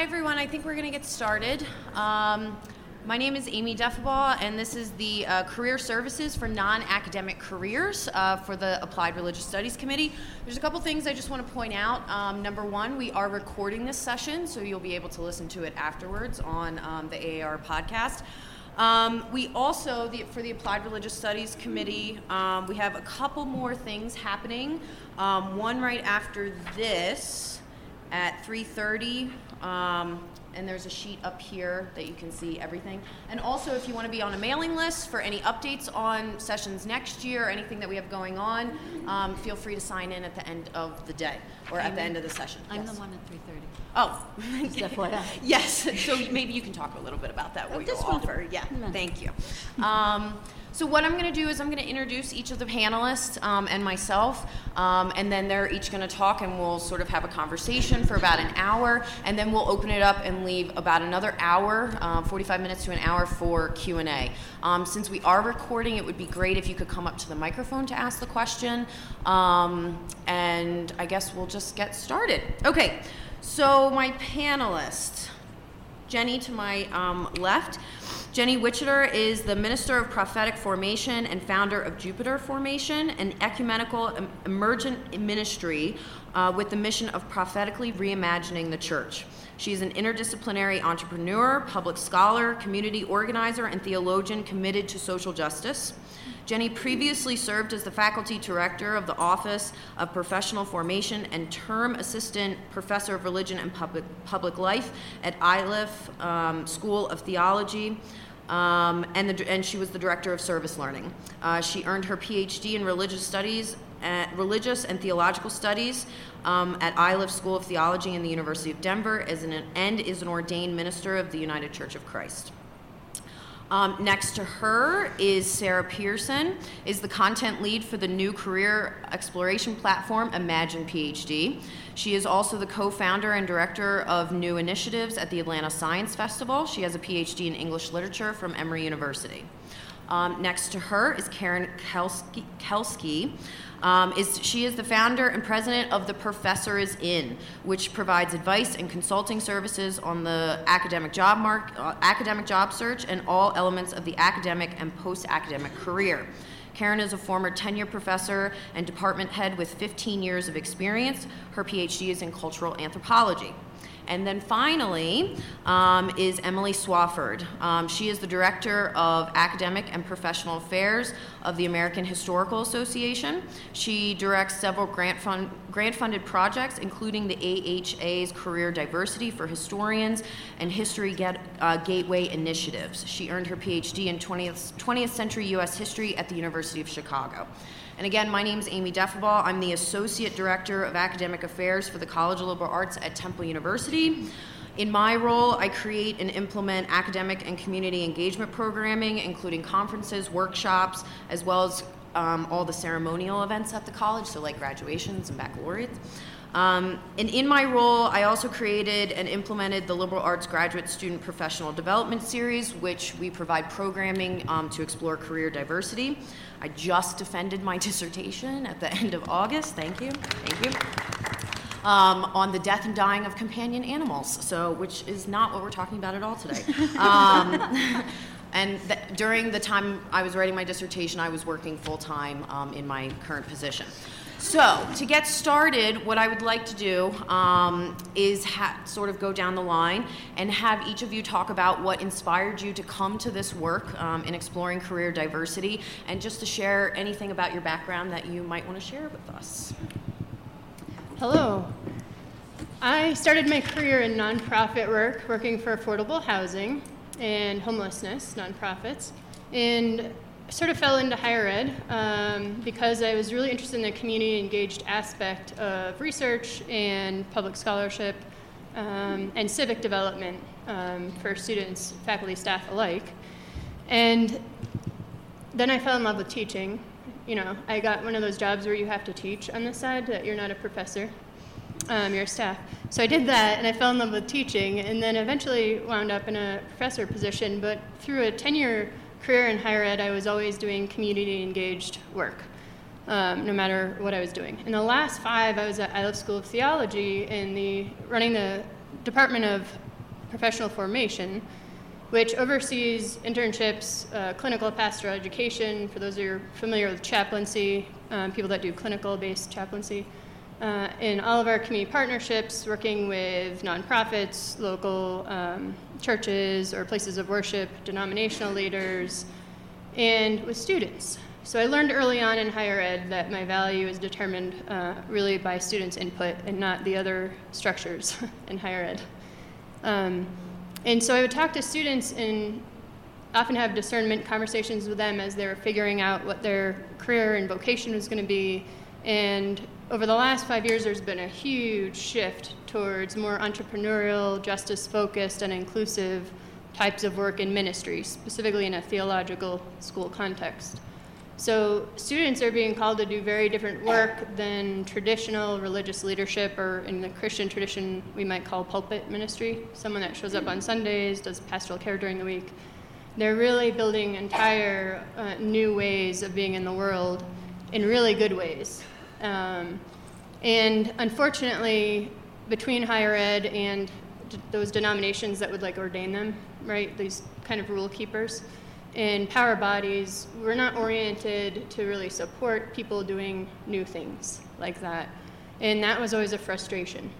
Hi, everyone. I think we're going to get started. Um, my name is Amy Deffabaugh, and this is the uh, Career Services for Non Academic Careers uh, for the Applied Religious Studies Committee. There's a couple things I just want to point out. Um, number one, we are recording this session, so you'll be able to listen to it afterwards on um, the AAR podcast. Um, we also, the, for the Applied Religious Studies Committee, um, we have a couple more things happening. Um, one right after this at 3:30, um, and there's a sheet up here that you can see everything. And also, if you want to be on a mailing list for any updates on sessions next year, or anything that we have going on, um, feel free to sign in at the end of the day or at the end of the session. I'm Yes. the one at three thirty. Oh, Just FYI. yes. So maybe you can talk a little bit about that. What Oh, you offer. Yeah. No. Thank you. Um, so what I'm going to do is I'm going to introduce each of the panelists um, and myself, um, and then they're each going to talk, and we'll sort of have a conversation for about an hour, and then we'll open it up and leave about another hour, uh, 45 minutes to an hour for Q and A. Um, since we are recording, it would be great if you could come up to the microphone to ask the question, um, and I guess we'll just get started. Okay. So my panelists. Jenny to my um, left. Jenny Wichiter is the Minister of Prophetic Formation and founder of Juniper Formation, an ecumenical em- emergent ministry uh, with the mission of prophetically reimagining the church. She is an interdisciplinary entrepreneur, public scholar, community organizer, and theologian committed to social justice. Jenny previously served as the faculty director of the Office of Professional Formation and term assistant professor of religion and public, public life at Iliff um, School of Theology. Um, and, the, and she was the director of service learning. Uh, she earned her PhD in religious studies, at, religious and theological studies um, at Iliff School of Theology in the University of Denver, an, and is an ordained minister of the United Church of Christ. Um, next to her is Sarah Pearson, is the content lead for the new career exploration platform Imagine PhD. She is also the co-founder and director of new initiatives at the Atlanta Science Festival. She has a PhD in English literature from Emory University. Um, next to her is Karen Kelsky. Kelsky. Um, is, she is the founder and president of The Professor is In, which provides advice and consulting services on the academic job, mark, uh, academic job search and all elements of the academic and post academic career. Karen is a former tenure professor and department head with 15 years of experience. Her PhD is in cultural anthropology. And then finally um, is Emily Swafford. Um, she is the Director of Academic and Professional Affairs of the American Historical Association. She directs several grant, fund, grant funded projects, including the AHA's Career Diversity for Historians and History Get, uh, Gateway initiatives. She earned her PhD in 20th, 20th century U.S. history at the University of Chicago. And again, my name is Amy Deffabaugh. I'm the Associate Director of Academic Affairs for the College of Liberal Arts at Temple University. In my role, I create and implement academic and community engagement programming, including conferences, workshops, as well as um, all the ceremonial events at the college, so like graduations and baccalaureates. Um, and in my role, I also created and implemented the Liberal Arts Graduate Student Professional Development Series, which we provide programming um, to explore career diversity. I just defended my dissertation at the end of August. Thank you. Thank you. Um, on the death and dying of companion animals, so which is not what we're talking about at all today. Um, and th- during the time I was writing my dissertation, I was working full time um, in my current position. So, to get started, what I would like to do um, is ha- sort of go down the line and have each of you talk about what inspired you to come to this work um, in exploring career diversity and just to share anything about your background that you might want to share with us. Hello. I started my career in nonprofit work, working for affordable housing and homelessness nonprofits, and sort of fell into higher ed um, because I was really interested in the community engaged aspect of research and public scholarship um, and civic development um, for students, faculty, staff alike. And then I fell in love with teaching. You know, I got one of those jobs where you have to teach on the side, that you're not a professor, um, you're a staff. So I did that, and I fell in love with teaching, and then eventually wound up in a professor position. But through a 10 year career in higher ed, I was always doing community engaged work, um, no matter what I was doing. In the last five, I was at I Iliff School of Theology in the running the Department of professional formation, which oversees internships, uh, clinical pastoral education, for those who are familiar with chaplaincy, um, people that do clinical based chaplaincy, uh, in all of our community partnerships, working with nonprofits, local um, churches or places of worship, denominational leaders, and with students. So I learned early on in higher ed that my value is determined uh, really by students' input and not the other structures in higher ed. Um, and so I would talk to students and often have discernment conversations with them as they were figuring out what their career and vocation was going to be. And over the last five years, there's been a huge shift towards more entrepreneurial, justice focused, and inclusive types of work in ministry, specifically in a theological school context. So, students are being called to do very different work than traditional religious leadership, or in the Christian tradition, we might call pulpit ministry someone that shows up on Sundays, does pastoral care during the week. They're really building entire uh, new ways of being in the world in really good ways. Um, and unfortunately, between higher ed and d- those denominations that would like ordain them, right, these kind of rule keepers, and power bodies, we're not oriented to really support people doing new things like that. And that was always a frustration.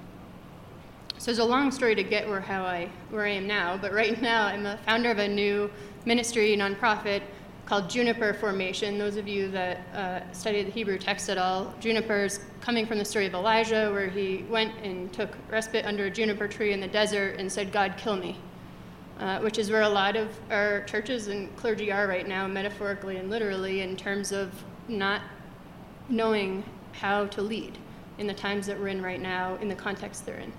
So it's a long story to get where how I where I am now, but right now I'm a founder of a new ministry nonprofit called Juniper Formation. Those of you that uh, study the Hebrew text at all, Juniper is coming from the story of Elijah, where he went and took respite under a juniper tree in the desert and said, God, kill me uh, which is where a lot of our churches and clergy are right now, metaphorically and literally, in terms of not knowing how to lead in the times that we're in right now, in the context they're in.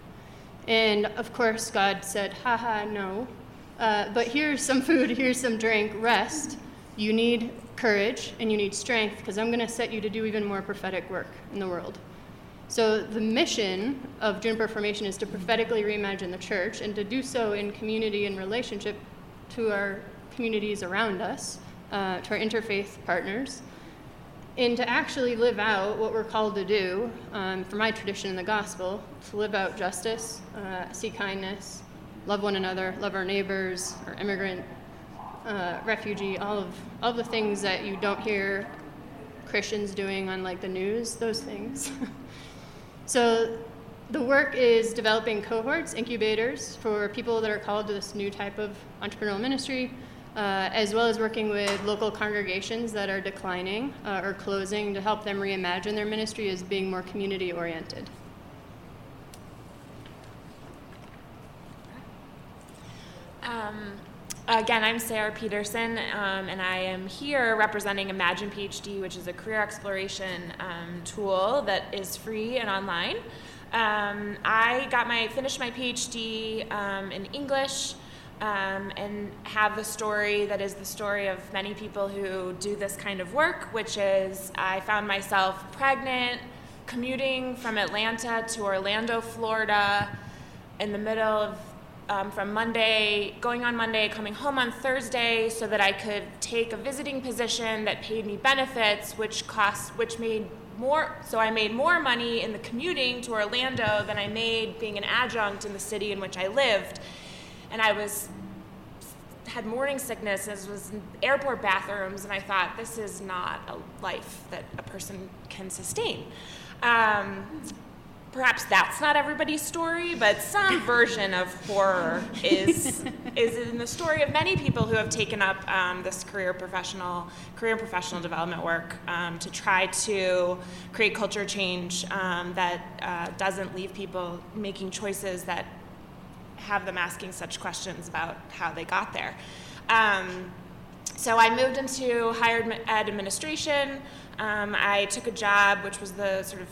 And of course, God said, haha, no. Uh, but here's some food, here's some drink, rest. You need courage and you need strength because I'm going to set you to do even more prophetic work in the world. So, the mission of Juniper Formation is to prophetically reimagine the church and to do so in community and relationship to our communities around us, uh, to our interfaith partners, and to actually live out what we're called to do um, for my tradition in the gospel to live out justice, uh, see kindness, love one another, love our neighbors, our immigrant, uh, refugee, all of, all the things that you don't hear Christians doing on like the news, those things. So the work is developing cohorts, incubators for people that are called to this new type of entrepreneurial ministry, uh, as well as working with local congregations that are declining uh, or closing to help them reimagine their ministry as being more community oriented. Um, Again, I'm Sarah Peterson, um, and I am here representing Imagine PhD, which is a career exploration um, tool that is free and online. Um, I got my finished my PhD um, in English. Um, and have the story that is the story of many people who do this kind of work, which is I found myself pregnant, commuting from Atlanta to Orlando, Florida, in the middle of um, from Monday, going on Monday, coming home on Thursday, so that I could take a visiting position that paid me benefits, which cost, which made more. So I made more money in the commuting to Orlando than I made being an adjunct in the city in which I lived, and I was had morning sickness and was in airport bathrooms, and I thought this is not a life that a person can sustain. Um, perhaps that's not everybody's story, but some version of horror is is in the story of many people who have taken up um, this career professional career professional development work um, to try to create culture change um, that uh, doesn't leave people making choices that have them asking such questions about how they got there. Um, so I moved into higher ed administration. Um, I took a job, which was the sort of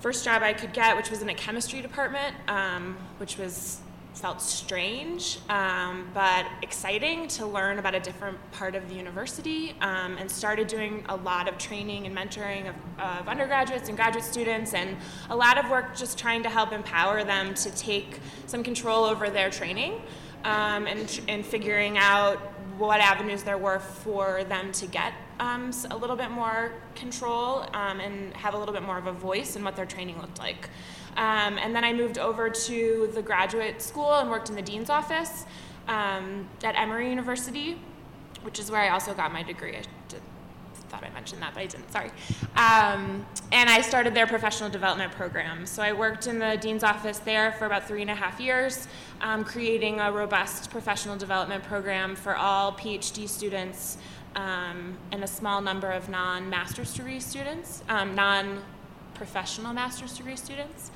first job I could get, which was in a chemistry department, um, which was felt strange um, but exciting to learn about a different part of the university um, and started doing a lot of training and mentoring of, of, undergraduates and graduate students and a lot of work just trying to help empower them to take some control over their training um, and, and figuring out what avenues there were for them to get um, a little bit more control um, and have a little bit more of a voice in what their training looked like. Um, and then I moved over to the graduate school and worked in the dean's office um, at Emory University, which is where I also got my degree. I did, thought I mentioned that, but I didn't. Sorry. Um, and I started their professional development program. So I worked in the dean's office there for about three and a half years, um, creating a robust professional development program for all PhD students um, and a small number of non-master's degree students, um, non-professional master's degree students.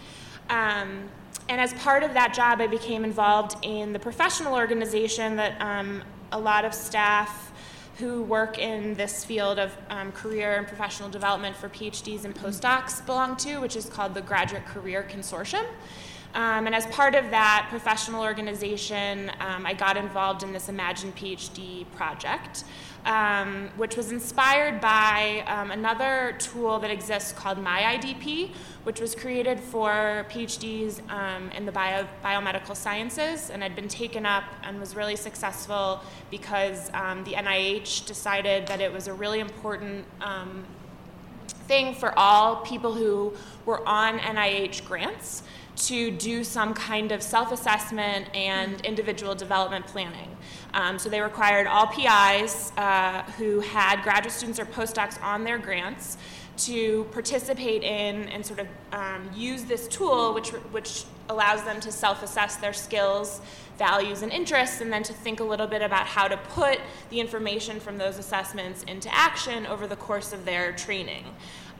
Um, and as part of that job, I became involved in the professional organization that um, a lot of staff who work in this field of um, career and professional development for PhDs and postdocs belong to, which is called the Graduate Career Consortium. Um, and as part of that professional organization, um, I got involved in this Imagine PhD project, um, which was inspired by um, another tool that exists called MyIDP, which was created for PhDs um, in the bio, biomedical sciences and had been taken up and was really successful because um, the NIH decided that it was a really important thing for all people who were on NIH grants to do some kind of self assessment and individual development planning. Um, so they required all PIs uh, who had graduate students or postdocs on their grants to participate in and sort of um, use this tool, which, which allows them to self assess their skills, values, and interests, and then to think a little bit about how to put the information from those assessments into action over the course of their training.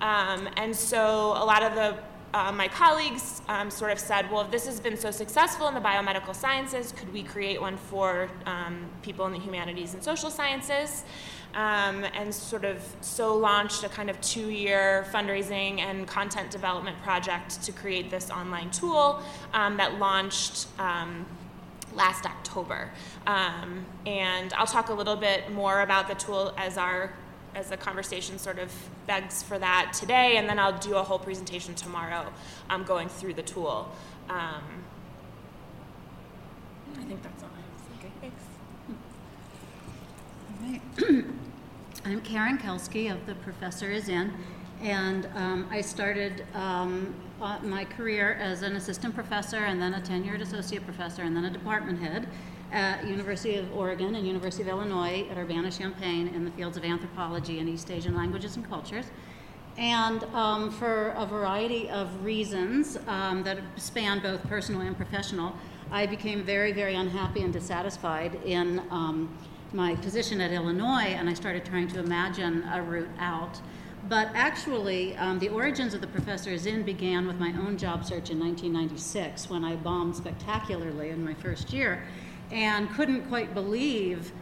Um, and so a lot of the uh, my colleagues um, sort of said, well, if this has been so successful in the biomedical sciences, could we create one for um, people in the humanities and social sciences? Um, and sort of so launched a kind of two year fundraising and content development project to create this online tool um, that launched um, last October. Um, and I'll talk a little bit more about the tool as our as the conversation sort of begs for that today, and then I'll do a whole presentation tomorrow um, going through the tool. Um, I think that's all I have to say. Thanks. I'm Karen Kelsky of The Professor Is In, and um, I started um, uh, my career as an assistant professor and then a tenured associate professor and then a department head at University of Oregon and University of Illinois at Urbana-Champaign in the fields of anthropology and East Asian languages and cultures. And um, for a variety of reasons um, that span both personal and professional, I became very, very unhappy and dissatisfied in um, my position at Illinois, and I started trying to imagine a route out. But actually, um, the origins of the professor's Is In began with my own job search in 1996 when I bombed spectacularly in my first year and couldn't quite believe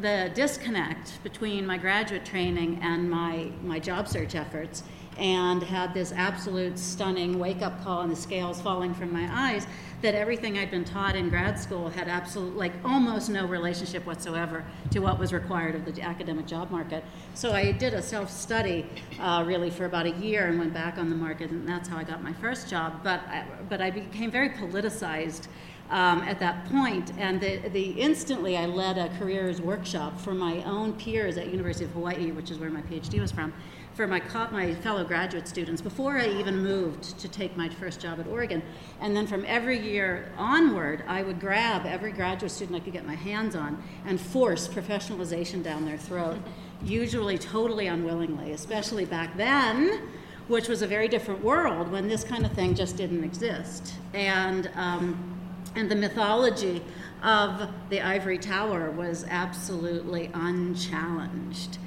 the disconnect between my graduate training and my, my job search efforts and had this absolute stunning wake up call and the scales falling from my eyes that everything I'd been taught in grad school had absolute, like almost no relationship whatsoever to what was required of the academic job market. So I did a self study uh, really for about a year and went back on the market, and that's how I got my first job. But I, but I became very politicized um, at that point. And the, the instantly I led a careers workshop for my own peers at University of Hawaii, which is where my PhD was from, for my, my fellow graduate students before I even moved to take my first job at Oregon. And then from every year onward, I would grab every graduate student I could get my hands on and force professionalization down their throat, usually totally unwillingly, especially back then which was a very different world when this kind of thing just didn't exist. And um, and the mythology of the ivory tower was absolutely unchallenged.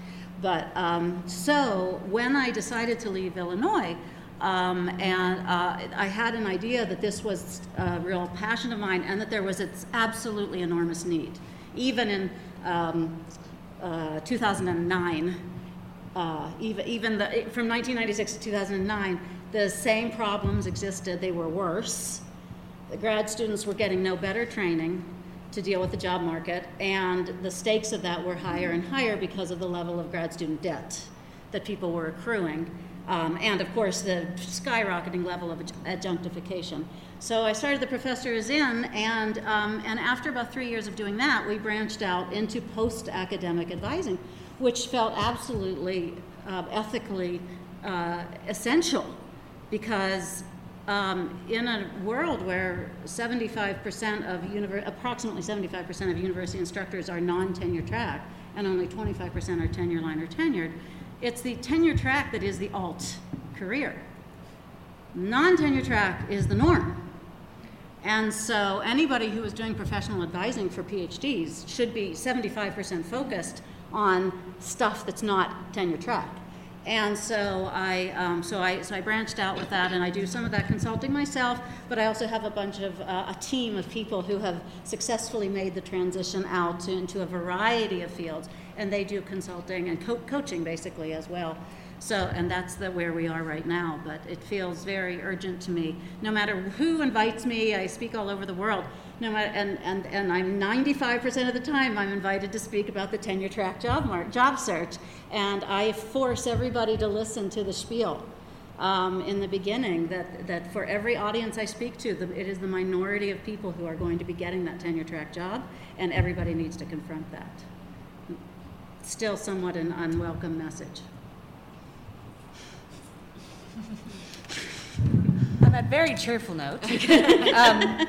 But um, so when I decided to leave Illinois, um, and uh, I had an idea that this was a real passion of mine and that there was its absolutely enormous need. Even in um, uh, 2009, uh, even, even the, from 1996 to 2009, the same problems existed, they were worse the grad students were getting no better training to deal with the job market, and the stakes of that were higher and higher because of the level of grad student debt that people were accruing, um, and of course the skyrocketing level of adjunctification. So I started the Professor Is In, and, um, and after about three years of doing that, we branched out into post academic advising, which felt absolutely uh, ethically uh, essential because um, in a world where 75% of approximately 75% of university instructors are non-tenure track and only 25% are tenure line or tenured, it's the tenure track that is the alt career. Non-tenure track is the norm. And so anybody who is doing professional advising for PhDs should be 75% focused on stuff that's not tenure track. And so I, um, so I, so I branched out with that, and I do some of that consulting myself. But I also have a bunch of uh, a team of people who have successfully made the transition out to, into a variety of fields, and they do consulting and co- coaching basically as well. So, and that's the where we are right now. But it feels very urgent to me. No matter who invites me, I speak all over the world. No matter, and, and, and I'm 95% of the time I'm invited to speak about the tenure track job mark, job search, and I force everybody to listen to the spiel. Um, in the beginning, that, that for every audience I speak to, the, it is the minority of people who are going to be getting that tenure track job, and everybody needs to confront that. Still, somewhat an unwelcome message. On that very cheerful note, um,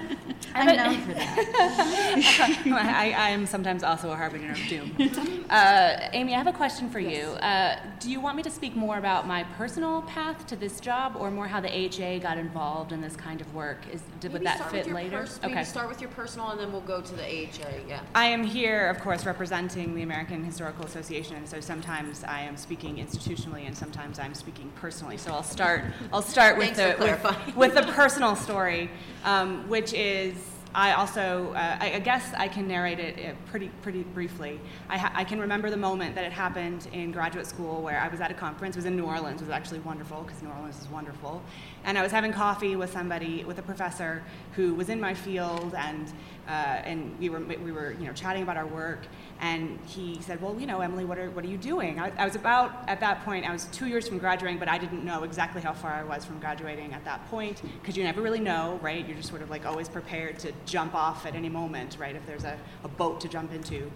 I'm known for that. I, I am sometimes also a harbinger of doom. Uh, Amy, I have a question for you. Uh, do you want me to speak more about my personal path to this job, or more how the AHA got involved in this kind of work? Is, did, would that fit later? pers- Maybe start with your personal, and then we'll go to the AHA. Yeah. I am here, of course, representing the American Historical Association, and so sometimes I am speaking institutionally, and sometimes I'm speaking personally. So I'll start. I'll start with Thanks the with, with the personal story, um, which is. I also, uh, I, I guess I can narrate it uh, pretty, pretty briefly. I, ha- I can remember the moment that it happened in graduate school where I was at a conference. It was in New Orleans. It was actually wonderful because New Orleans is wonderful. And I was having coffee with somebody, with a professor who was in my field, and uh, and we were we were you know chatting about our work. And he said, "Well, you know, Emily, what are what are you doing?" I, I was about at that point. I was two years from graduating, but I didn't know exactly how far I was from graduating at that point because you never really know, right? You're just sort of like always prepared to jump off at any moment, right? If there's a, a boat to jump into.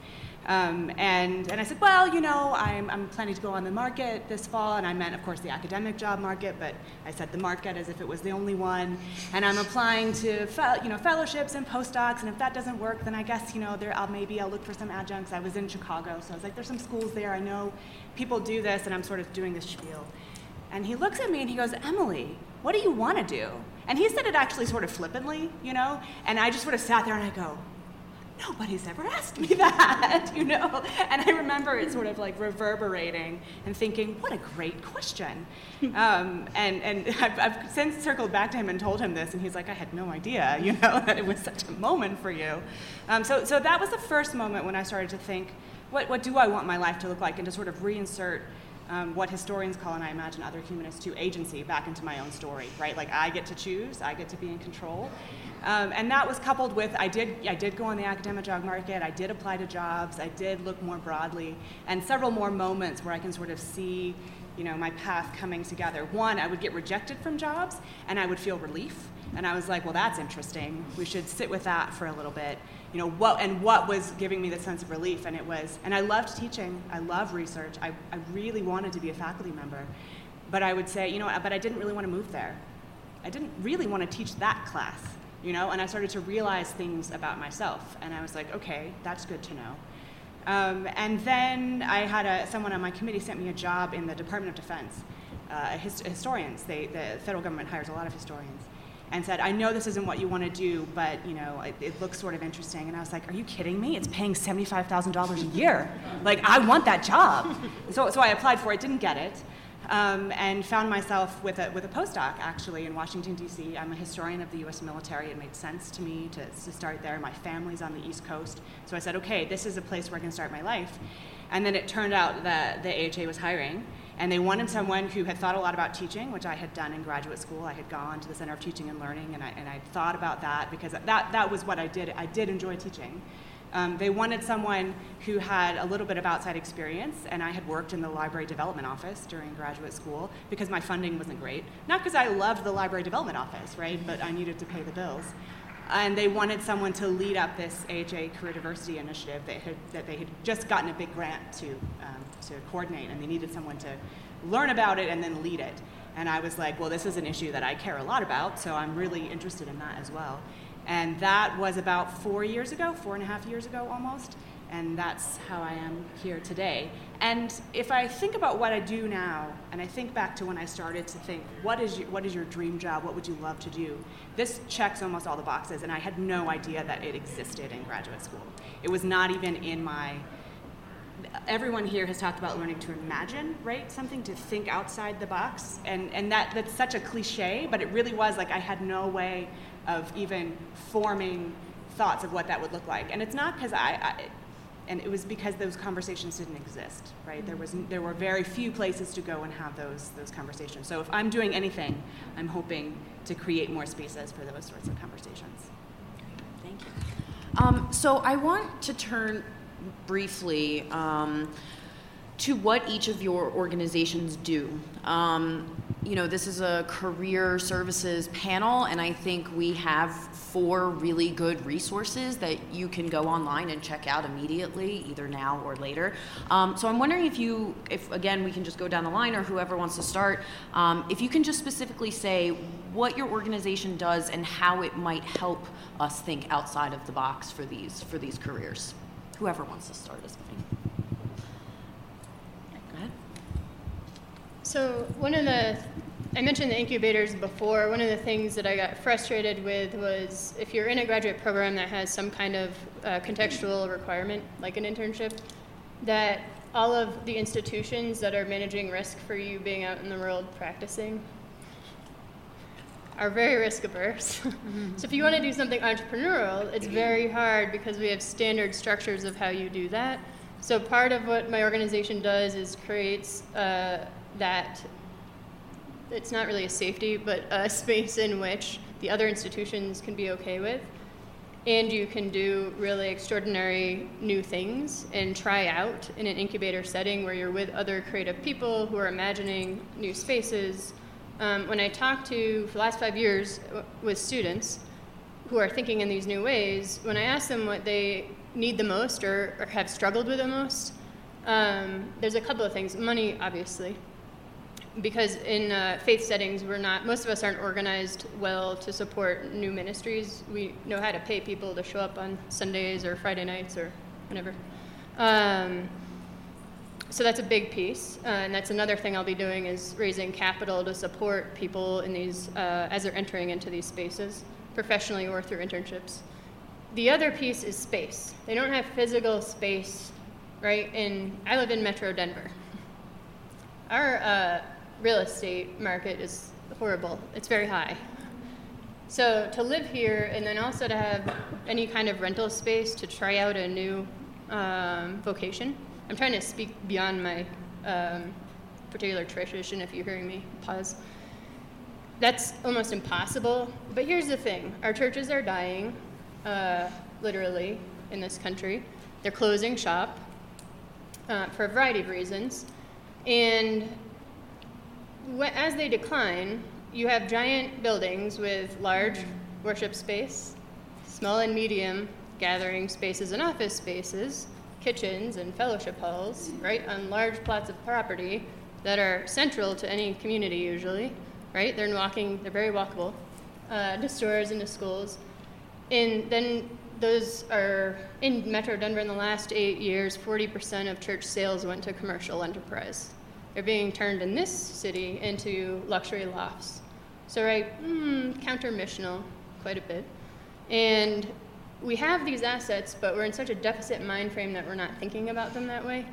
Um, and, and I said, well, you know, I'm, I'm planning to go on the market this fall, and I meant, of course, the academic job market, but I said the market as if it was the only one. And I'm applying to, you know, fellowships and postdocs, and if that doesn't work, then I guess, you know, there, I'll, maybe I'll look for some adjuncts. I was in Chicago, so I was like, there's some schools there. I know people do this, and I'm sort of doing this spiel. And he looks at me and he goes, Emily, what do you want to do? And he said it actually sort of flippantly, you know, and I just sort of sat there and I go, nobody's ever asked me that, you know? And I remember it sort of like reverberating and thinking, what a great question. Um, and and I've, I've since circled back to him and told him this, and he's like, I had no idea, you know, that it was such a moment for you. Um, so, so that was the first moment when I started to think, what, what do I want my life to look like? And to sort of reinsert um, what historians call, and I imagine other humanists too, agency back into my own story, right? Like I get to choose, I get to be in control. Um, and that was coupled with I did, I did go on the academic job market, I did apply to jobs, I did look more broadly, and several more moments where I can sort of see you know, my path coming together. One, I would get rejected from jobs, and I would feel relief. And I was like, well, that's interesting. We should sit with that for a little bit. You know, what and what was giving me the sense of relief, and it was, and I loved teaching. I love research. I, I really wanted to be a faculty member, but I would say, you know, but I didn't really want to move there. I didn't really want to teach that class, you know. And I started to realize things about myself, and I was like, okay, that's good to know. Um, and then I had a, someone on my committee sent me a job in the Department of Defense. Uh, his, historians, they, the federal government hires a lot of historians, and said, "I know this isn't what you want to do, but you know it, it looks sort of interesting." And I was like, "Are you kidding me? It's paying seventy-five thousand dollars a year. Like I want that job." so, so I applied for it, didn't get it, um, and found myself with a, with a postdoc actually in Washington, D.C. I'm a historian of the U.S. military. It made sense to me to, to start there. My family's on the East Coast. So I said, okay, this is a place where I can start my life. And then it turned out that the AHA was hiring, and they wanted someone who had thought a lot about teaching, which I had done in graduate school. I had gone to the Center of Teaching and Learning, and I, and I thought about that because that, that was what I did. I did enjoy teaching. Um, they wanted someone who had a little bit of outside experience, and I had worked in the library development office during graduate school because my funding wasn't great. Not because I loved the library development office, right, but I needed to pay the bills. And they wanted someone to lead up this AHA Career Diversity Initiative that, had, that they had just gotten a big grant to, um, to coordinate, and they needed someone to learn about it and then lead it. And I was like, well, this is an issue that I care a lot about, so I'm really interested in that as well. And that was about four years ago, four and a half years ago almost. And that's how I am here today. And if I think about what I do now, and I think back to when I started to think, what is your, what is your dream job? What would you love to do? This checks almost all the boxes, and I had no idea that it existed in graduate school. It was not even in my everyone here has talked about learning to imagine, right? Something to think outside the box. And, and that, that's such a cliche, but it really was like I had no way of even forming thoughts of what that would look like. And it's not because I, I, and it was because those conversations didn't exist, right? There, was, there were very few places to go and have those, those conversations. So if I'm doing anything, I'm hoping to create more spaces for those sorts of conversations. Thank you. Um, so I want to turn briefly um, to what each of your organizations do. Um, you know, this is a career services panel, and I think we have four really good resources that you can go online and check out immediately, either now or later. Um, so I'm wondering if you, if again, we can just go down the line, or whoever wants to start, um, if you can just specifically say what your organization does and how it might help us think outside of the box for these for these careers. Whoever wants to start is fine. Go ahead. So one of the, I mentioned the incubators before. One of the things that I got frustrated with was if you're in a graduate program that has some kind of uh, contextual requirement, like an internship, that all of the institutions that are managing risk for you being out in the world practicing are very risk averse. So if you want to do something entrepreneurial, it's very hard because we have standard structures of how you do that. So part of what my organization does is creates uh, that it's not really a safety, but a space in which the other institutions can be okay with. And you can do really extraordinary new things and try out in an incubator setting where you're with other creative people who are imagining new spaces um, when I talk to, for the last five years, with students who are thinking in these new ways, when I ask them what they need the most or, or have struggled with the most, um, there's a couple of things. Money, obviously, because in uh, faith settings, we're not, most of us aren't organized well to support new ministries. We know how to pay people to show up on Sundays or Friday nights or whenever. Um, so that's a big piece, uh, and that's another thing I'll be doing is raising capital to support people in these uh, as they're entering into these spaces, professionally or through internships. The other piece is space. They don't have physical space, right? And I live in Metro Denver. Our uh, real estate market is horrible. It's very high. So to live here and then also to have any kind of rental space to try out a new um, vocation I'm trying to speak beyond my um, particular tradition. If you're hearing me, pause. That's almost impossible. But here's the thing: our churches are dying, uh, literally, in this country. They're closing shop uh, for a variety of reasons, and as they decline, you have giant buildings with large worship space, small and medium gathering spaces and office spaces kitchens and fellowship halls, right, on large plots of property that are central to any community usually, right? They're walking, they're very walkable uh, to stores and to schools. And then those are in Metro Denver in the last eight years, 40% of church sales went to commercial enterprise. They're being turned in this city into luxury lofts. So, right, mm, counter missional quite a bit. And we have these assets, but we're in such a deficit mind frame that we're not thinking about them that way.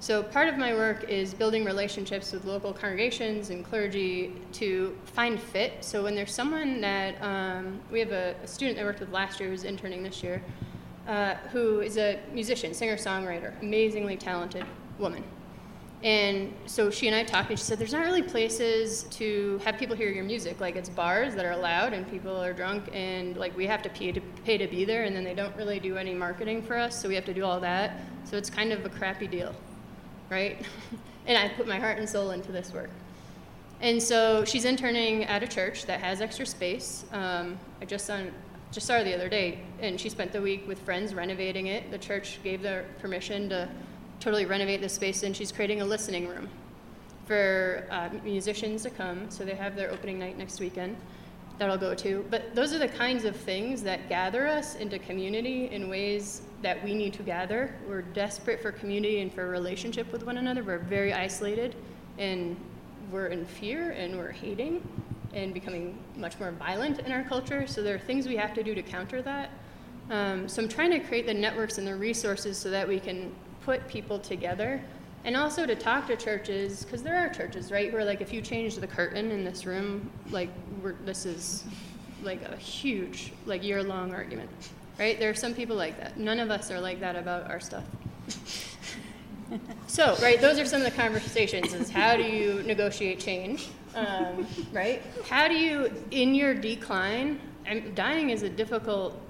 So part of my work is building relationships with local congregations and clergy to find fit. So when there's someone that um, we have a, a, student I worked with last year who's interning this year, uh, who is a musician, singer, songwriter, amazingly talented woman. And so she and I talked, and she said, There's not really places to have people hear your music. Like, it's bars that are loud, and people are drunk, and like, we have to pay to, pay to be there, and then they don't really do any marketing for us, so we have to do all that. So it's kind of a crappy deal, right? and I put my heart and soul into this work. And so she's interning at a church that has extra space. Um, I just saw, just saw her the other day, and she spent the week with friends renovating it. The church gave her permission to totally renovate the space and she's creating a listening room. for uh, musicians to come. So they have their opening night next weekend that I'll go to. But those are the kinds of things that gather us into community in ways that we need to gather. We're desperate for community and for relationship with one another. We're very isolated and we're in fear and we're hating and becoming much more violent in our culture. So there are things we have to do to counter that. Um, so I'm trying to create the networks and the resources so that we can put people together and also to talk to churches because there are churches right where like if you change the curtain in this room like we're, this is like a huge like year long argument right? There are some people like that. None of us are like that about our stuff. So right those are some of the conversations is how do you negotiate change um, right? How do you in your decline and dying is a difficult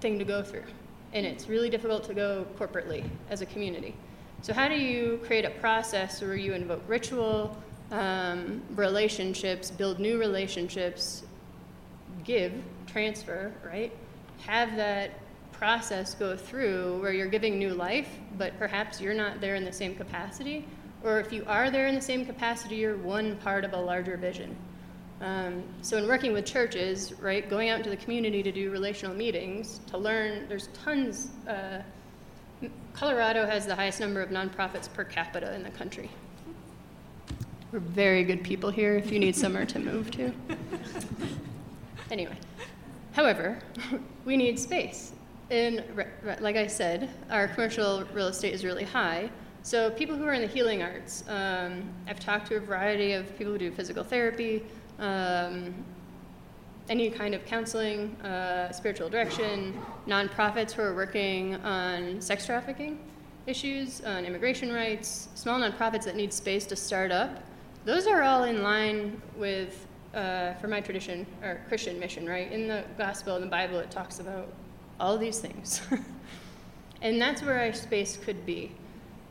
thing to go through and it's really difficult to go corporately as a community so, how do you create a process where you invoke ritual, um, relationships, build new relationships, give, transfer, right? Have that process go through where you're giving new life, but perhaps you're not there in the same capacity. Or if you are there in the same capacity, you're one part of a larger vision. Um, so, in working with churches, right, going out into the community to do relational meetings, to learn, there's tons. Uh, Colorado has the highest number of nonprofits per capita in the country. We're very good people here if you need somewhere to move to. Anyway, however, we need space. And like I said, our commercial real estate is really high. So people who are in the healing arts, um, I've talked to a variety of people who do physical therapy, um, any kind of counseling, uh, spiritual direction, nonprofits who are working on sex trafficking issues, on immigration rights, small nonprofits that need space to start up. Those are all in line with, uh, for my tradition, or Christian mission, right? In the gospel, in the Bible, it talks about all these things. and that's where our space could be.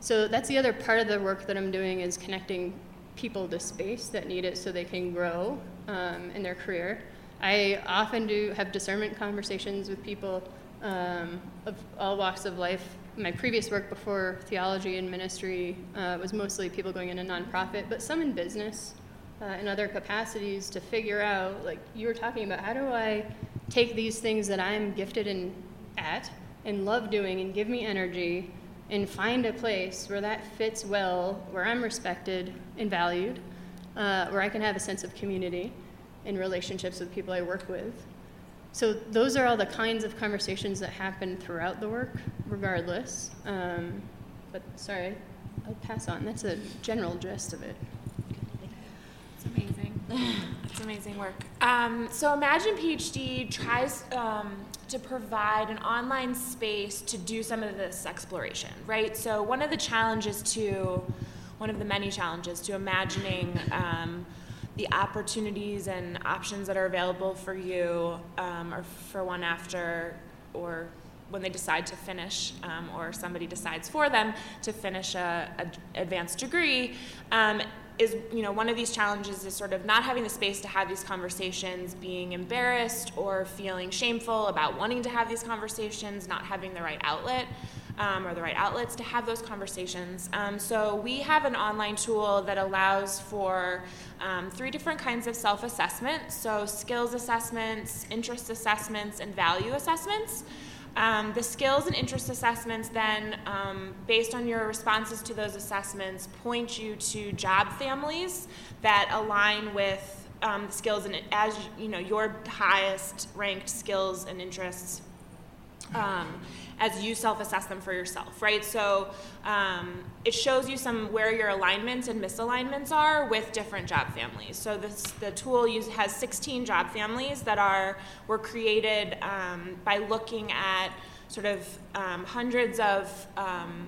So that's the other part of the work that I'm doing is connecting people the space that need it so they can grow um, in their career. I often do have discernment conversations with people um, of all walks of life. My previous work before theology and ministry uh, was mostly people going into nonprofit, but some in business uh, and other capacities to figure out, like you were talking about, how do I take these things that I'm gifted in at and love doing and give me energy and find a place where that fits well, where I'm respected and valued, uh, where I can have a sense of community in relationships with people I work with. So those are all the kinds of conversations that happen throughout the work, regardless. Um, but sorry, I'll pass on. That's a general gist of it. It's amazing. it's amazing work. Um, so Imagine PhD tries um, to provide an online space to do some of this exploration, right? So one of the challenges to, one of the many challenges to imagining um, the opportunities and options that are available for you um, or for one after or when they decide to finish um, or somebody decides for them to finish a, a advanced degree um, is you know one of these challenges is sort of not having the space to have these conversations being embarrassed or feeling shameful about wanting to have these conversations not having the right outlet um, or the right outlets to have those conversations. Um, so we have an online tool that allows for um, three different kinds of self assessment so skills assessments, interest assessments, and value assessments. Um, the skills and interest assessments then, um, based on your responses to those assessments, point you to job families that align with um, the skills and as you know your highest ranked skills and interests. As you self-assess them for yourself, right? So um, it shows you some where your alignments and misalignments are with different job families. So this the tool has 16 job families that are were created um, by looking at sort of um, hundreds of um,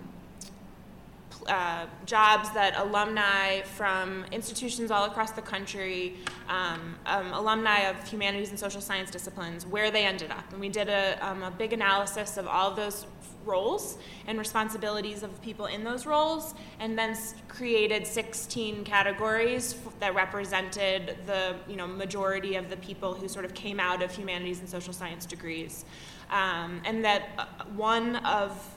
uh, jobs that alumni from institutions all across the country, um, um, alumni of humanities and social science disciplines, where they ended up. And we did a, um, a big analysis of all of those roles and responsibilities of people in those roles, and then created 16 categories f- that represented the you know majority of the people who sort of came out of humanities and social science degrees, um, and that uh, one of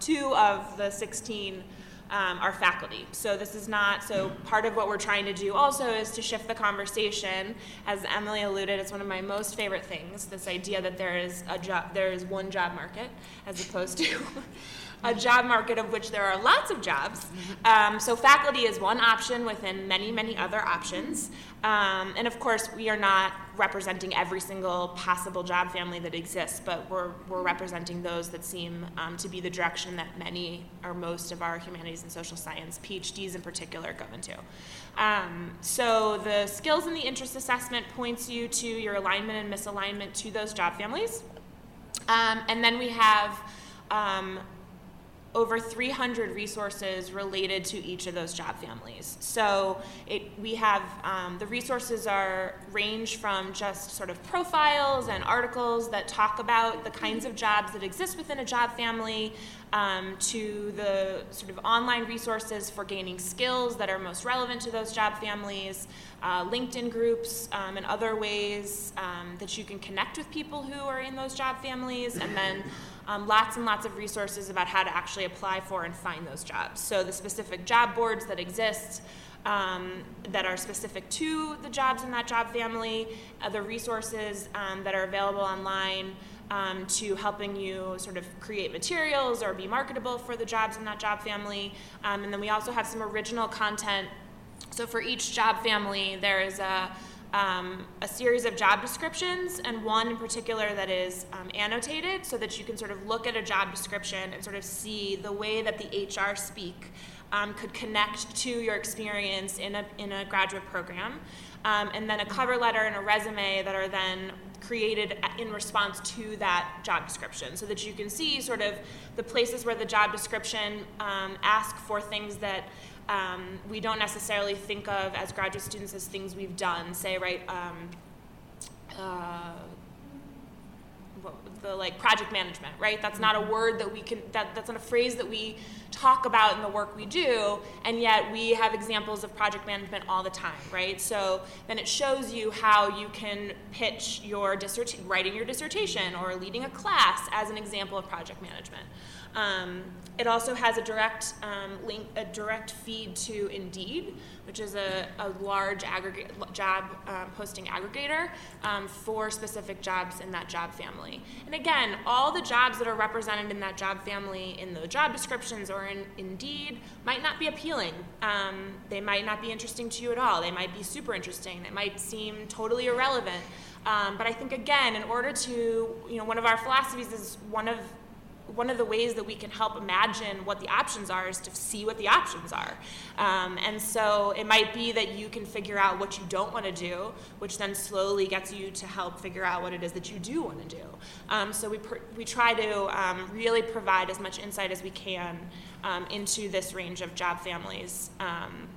two of the 16 um, our faculty. So this is not, so part of what we're trying to do also is to shift the conversation. As Emily alluded, it's one of my most favorite things, this idea that there is a job, there is one job market as opposed to a job market of which there are lots of jobs. Um, so faculty is one option within many, many other options. Um, and of course, we are not representing every single possible job family that exists, but we're, we're representing those that seem um, to be the direction that many or most of our humanities and social science, PhDs in particular, go into. Um, so the skills and the interest assessment points you to your alignment and misalignment to those job families. Um, and then we have um, over 300 resources related to each of those job families. So it, we have um, the resources are range from just sort of profiles and articles that talk about the kinds of jobs that exist within a job family, um, to the sort of online resources for gaining skills that are most relevant to those job families, uh, LinkedIn groups, um, and other ways um, that you can connect with people who are in those job families, and then um, lots and lots of resources about how to actually apply for and find those jobs. So the specific job boards that exist. Um, that are specific to the jobs in that job family, the resources um, that are available online um, to helping you sort of create materials or be marketable for the jobs in that job family. Um, and then we also have some original content. So for each job family, there is a um, a series of job descriptions, and one in particular that is um, annotated so that you can sort of look at a job description and sort of see the way that the HR speak um, could connect to your experience in a, in a graduate program. Um, and then a cover letter and a resume that are then created in response to that job description so that you can see sort of the places where the job description um, ask for things that um, we don't necessarily think of as graduate students as things we've done. Say, right, um, uh, what, the like project management, right? That's not a word that we can. That that's not a phrase that we talk about in the work we do, and yet we have examples of project management all the time, right? So then it shows you how you can pitch your dissertation, writing your dissertation, or leading a class as an example of project management. Um, it also has a direct um, link, a direct feed to Indeed, which is a, a large aggregate job um, posting aggregator um, for specific jobs in that job family. And again, all the jobs that are represented in that job family in the job descriptions or in Indeed might not be appealing. Um, they might not be interesting to you at all. They might be super interesting. They might seem totally irrelevant. Um, but I think again, in order to, you know, one of our philosophies is one of one of the ways that we can help imagine what the options are is to see what the options are. Um, and so it might be that you can figure out what you don't want to do, which then slowly gets you to help figure out what it is that you do want to do. Um, so we, pr- we try to um, really provide as much insight as we can um, into this range of job families. Um,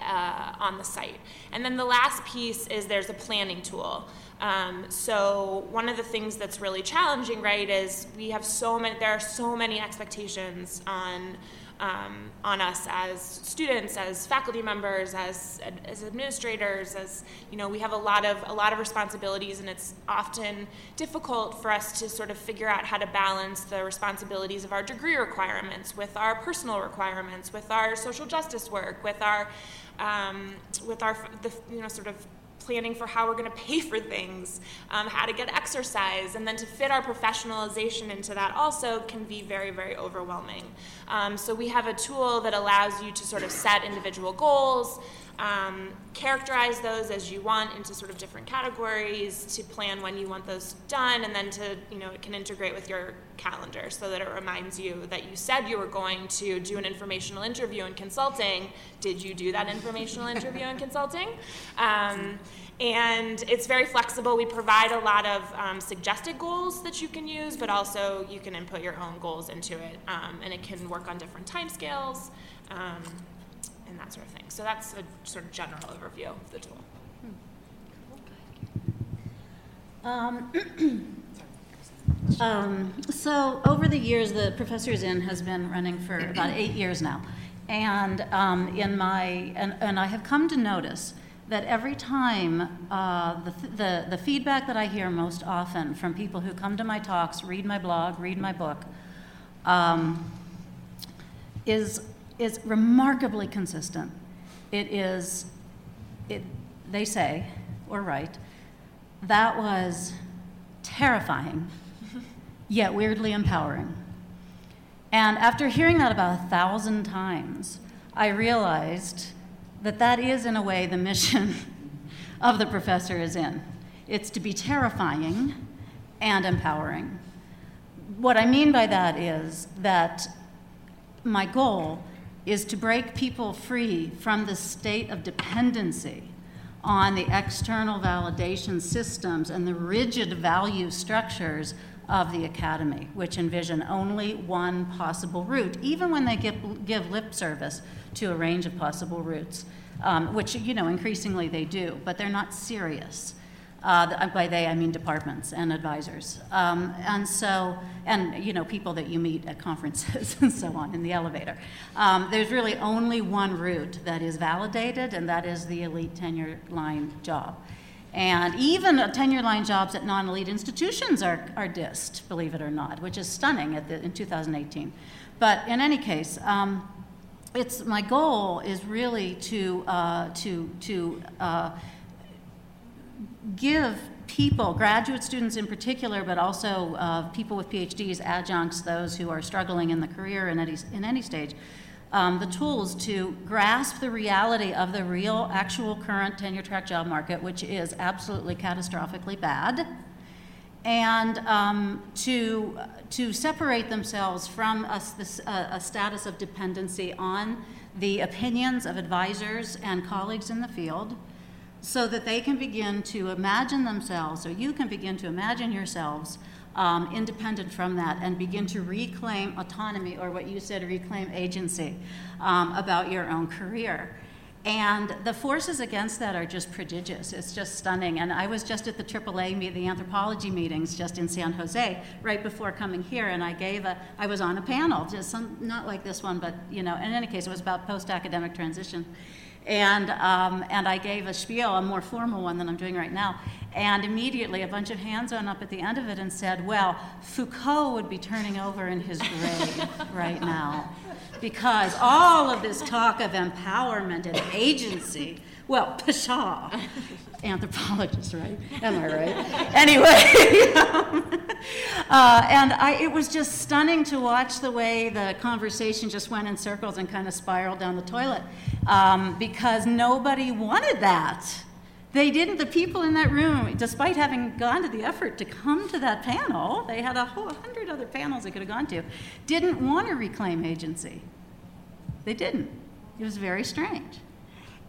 uh, on the site. And then the last piece is there's a planning tool. Um, so one of the things that's really challenging, right, is we have so many. There are so many expectations on um, on us as students, as faculty members, as as administrators, as you know, we have a lot of a lot of responsibilities, and it's often difficult for us to sort of figure out how to balance the responsibilities of our degree requirements with our personal requirements, with our social justice work, with our um, with our the you know sort of planning for how we're going to pay for things, um, how to get exercise, and then to fit our professionalization into that also can be very, very overwhelming. Um, so we have a tool that allows you to sort of set individual goals, um, characterize those as you want into sort of different categories to plan when you want those done and then to you know it can integrate with your calendar so that it reminds you that you said you were going to do an informational interview in consulting. Did you do that informational interview in consulting? Um, and it's very flexible. We provide a lot of um, suggested goals that you can use but also you can input your own goals into it um, and it can work on different time scales um, and that sort of thing. So that's a sort of general overview of the tool. Um, um, so over the years, the Professor Is In has been running for about eight years now, and um, in my and, and I have come to notice that every time uh, the, the the feedback that I hear most often from people who come to my talks, read my blog, read my book, um, is is remarkably consistent. It is, it, they say, or write, that was terrifying, yet weirdly empowering. And after hearing that about a thousand times, I realized that that is, in a way, the mission of the professor is in. It's to be terrifying and empowering. What I mean by that is that my goal is to break people free from the state of dependency on the external validation systems and the rigid value structures of the academy, which envision only one possible route, even when they give, give lip service to a range of possible routes, um, which, you know, increasingly they do, but they're not serious. Uh, by they, I mean departments and advisors. Um, and so, and you know, people that you meet at conferences and so on in the elevator. Um, there's really only one route that is validated, and that is the elite tenure line job. And even tenure line jobs at non elite institutions are, are dissed, believe it or not, which is stunning the, in 2018. But in any case, um, it's, my goal is really to, uh, to, to uh, give people, graduate students in particular, but also uh, people with PhDs, adjuncts, those who are struggling in the career in any, in any stage, um, the tools to grasp the reality of the real, actual, current tenure track job market, which is absolutely catastrophically bad, and um, to, to separate themselves from a, a, a status of dependency on the opinions of advisors and colleagues in the field so that they can begin to imagine themselves, or you can begin to imagine yourselves um, independent from that and begin to reclaim autonomy, or what you said, reclaim agency um, about your own career. And the forces against that are just prodigious. It's just stunning. And I was just at the AAA, meet, the anthropology meetings just in San Jose right before coming here, and I gave a, I was on a panel, just some, not like this one, but you know, in any case, it was about post-academic transition. And, um, and I gave a spiel, a more formal one than I'm doing right now. And immediately a bunch of hands went up at the end of it and said, Well, Foucault would be turning over in his grave right now. Because all of this talk of empowerment and agency, well, pshaw, anthropologist, right? Am I right? anyway, uh, and I, it was just stunning to watch the way the conversation just went in circles and kind of spiraled down the toilet um, because nobody wanted that. They didn't, the people in that room, despite having gone to the effort to come to that panel, they had a whole hundred other panels they could have gone to, didn't want to reclaim agency. They didn't. It was very strange.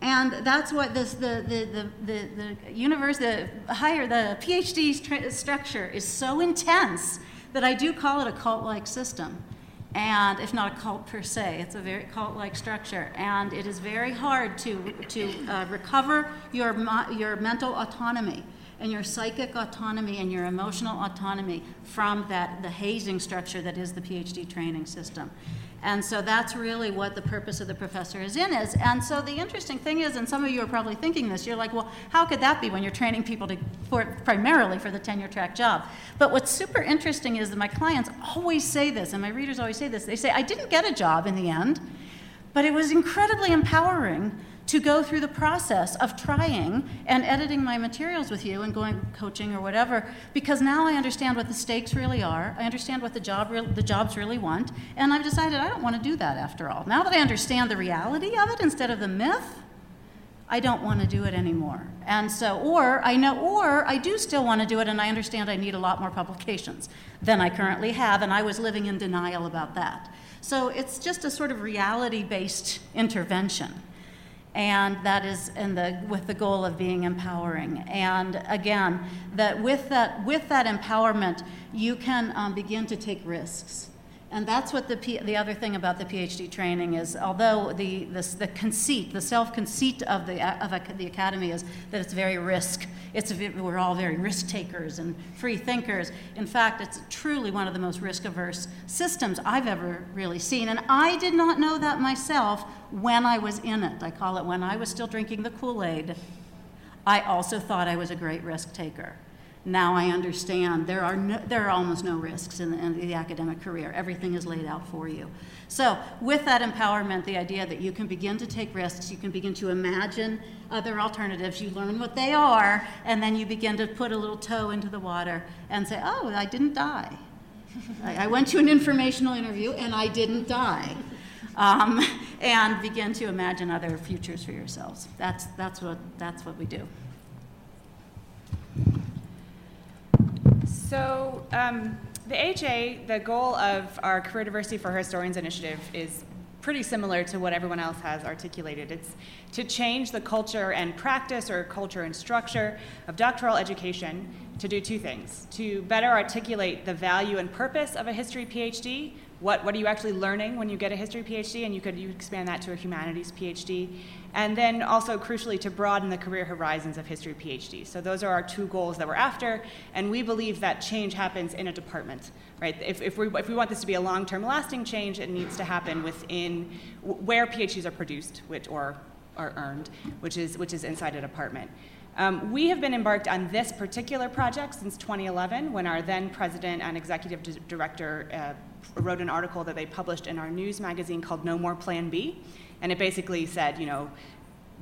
And that's what this, the, the, the, the, the universe, the higher, the PhD structure is so intense that I do call it a cult like system and if not a cult per se, it's a very cult-like structure, and it is very hard to to uh, recover your your mental autonomy and your psychic autonomy and your emotional autonomy from that the hazing structure that is the PhD training system. And so that's really what the purpose of the professor is in is. And so the interesting thing is, and some of you are probably thinking this, you're like, well, how could that be when you're training people to, for, primarily for the tenure track job? But what's super interesting is that my clients always say this, and my readers always say this. They say, I didn't get a job in the end, but it was incredibly empowering to go through the process of trying and editing my materials with you and going coaching or whatever because now I understand what the stakes really are. I understand what the job re- the jobs really want, and I've decided I don't want to do that after all. Now that I understand the reality of it instead of the myth, I don't want to do it anymore. And so, or I know, or I do still want to do it, and I understand I need a lot more publications than I currently have, and I was living in denial about that. So it's just a sort of reality based intervention and that is in the with the goal of being empowering. And again that with that with that empowerment you can um, begin to take risks and that's what the, P, the other thing about the PhD training is, although the, the, the conceit, the self-conceit of, the, of the academy is that it's very risk, it's, we're all very risk takers and free thinkers. In fact, it's truly one of the most risk-averse systems I've ever really seen. And I did not know that myself when I was in it. I call it when I was still drinking the Kool-Aid. I also thought I was a great risk taker. Now I understand there are, no, there are almost no risks in the, in the academic career. Everything is laid out for you. So, with that empowerment, the idea that you can begin to take risks, you can begin to imagine other alternatives, you learn what they are, and then you begin to put a little toe into the water and say, oh, I didn't die. I, I went to an informational interview and I didn't die. Um, and begin to imagine other futures for yourselves. That's, that's, what, that's what we do. So, um, the AHA, the goal of our Career Diversity for Historians initiative is pretty similar to what everyone else has articulated. It's to change the culture and practice or culture and structure of doctoral education to do two things to better articulate the value and purpose of a history PhD. What, what are you actually learning when you get a history PhD? And you could you expand that to a humanities PhD. And then also, crucially, to broaden the career horizons of history PhDs. So, those are our two goals that we're after. And we believe that change happens in a department, right? If, if, we, if we want this to be a long term lasting change, it needs to happen within where PhDs are produced which, or are earned, which is, which is inside a department. Um, we have been embarked on this particular project since 2011 when our then president and executive d- director uh, wrote an article that they published in our news magazine called No More Plan B. And it basically said, you know,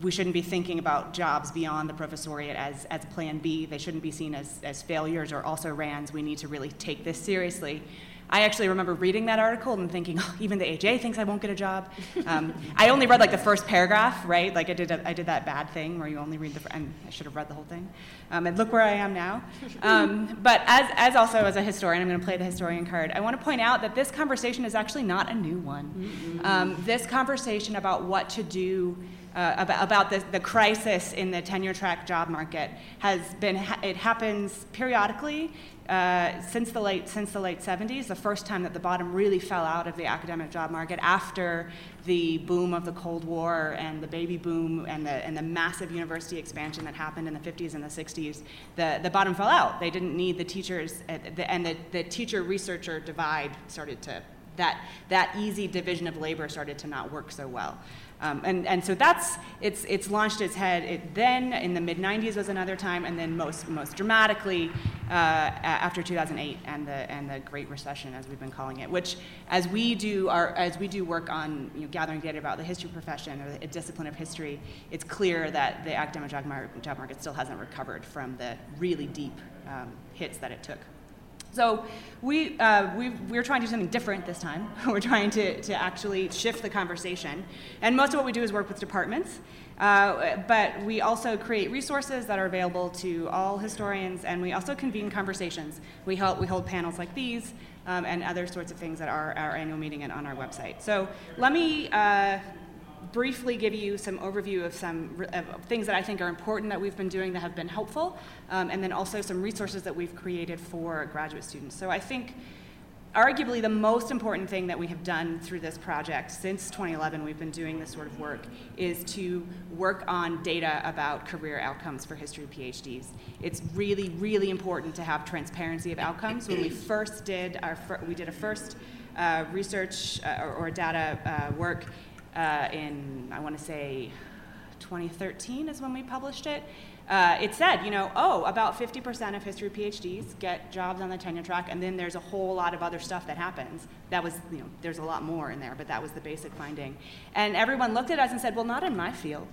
we shouldn't be thinking about jobs beyond the professoriate as, as plan B. They shouldn't be seen as, as failures or also rans. We need to really take this seriously. I actually remember reading that article and thinking, oh, even the AHA thinks I won't get a job. Um, I only read like the first paragraph, right? Like I did, a, I did that bad thing where you only read the, and I should have read the whole thing. Um, and look where I am now. Um, but as, as also as a historian, I'm going to play the historian card. I want to point out that this conversation is actually not a new one. Um, this conversation about what to do uh, about, about the, the crisis in the tenure track job market has been it happens periodically uh, since the late since the late 70s, the first time that the bottom really fell out of the academic job market after the boom of the Cold War and the baby boom and the and the massive university expansion that happened in the 50s and the 60s, the, the bottom fell out. They didn't need the teachers, uh, and the, the teacher researcher divide started to that that easy division of labor started to not work so well. Um, and, and so that's, it's, it's launched its head. It then, in the mid 90s, was another time, and then most, most dramatically uh, after 2008 and the, and the Great Recession, as we've been calling it, which, as we do, our, as we do work on you know, gathering data about the history profession or the discipline of history, it's clear that the academic job, market still hasn't recovered from the really deep um, hits that it took. So we, uh, we, we're trying to do something different this time. we're trying to, to actually shift the conversation. And most of what we do is work with departments. Uh, but we also create resources that are available to all historians, and we also convene conversations. We, help, we hold panels like these um, and other sorts of things at our, our annual meeting and on our website. So let me uh, briefly give you some overview of some of things that I think are important that we've been doing that have been helpful, um, and then also some resources that we've created for graduate students. So I think arguably the most important thing that we have done through this project since 2011 we've been doing this sort of work is to work on data about career outcomes for history phds it's really really important to have transparency of outcomes when we first did our we did a first uh, research uh, or, or, data uh, work uh, in, I want to say, 2013 is when we published it. Uh, it said, you know, oh, about 50% of history PhDs get jobs on the tenure track, and then there's a whole lot of other stuff that happens. That was, you know, there's a lot more in there, but that was the basic finding. And everyone looked at us and said, well, not in my field.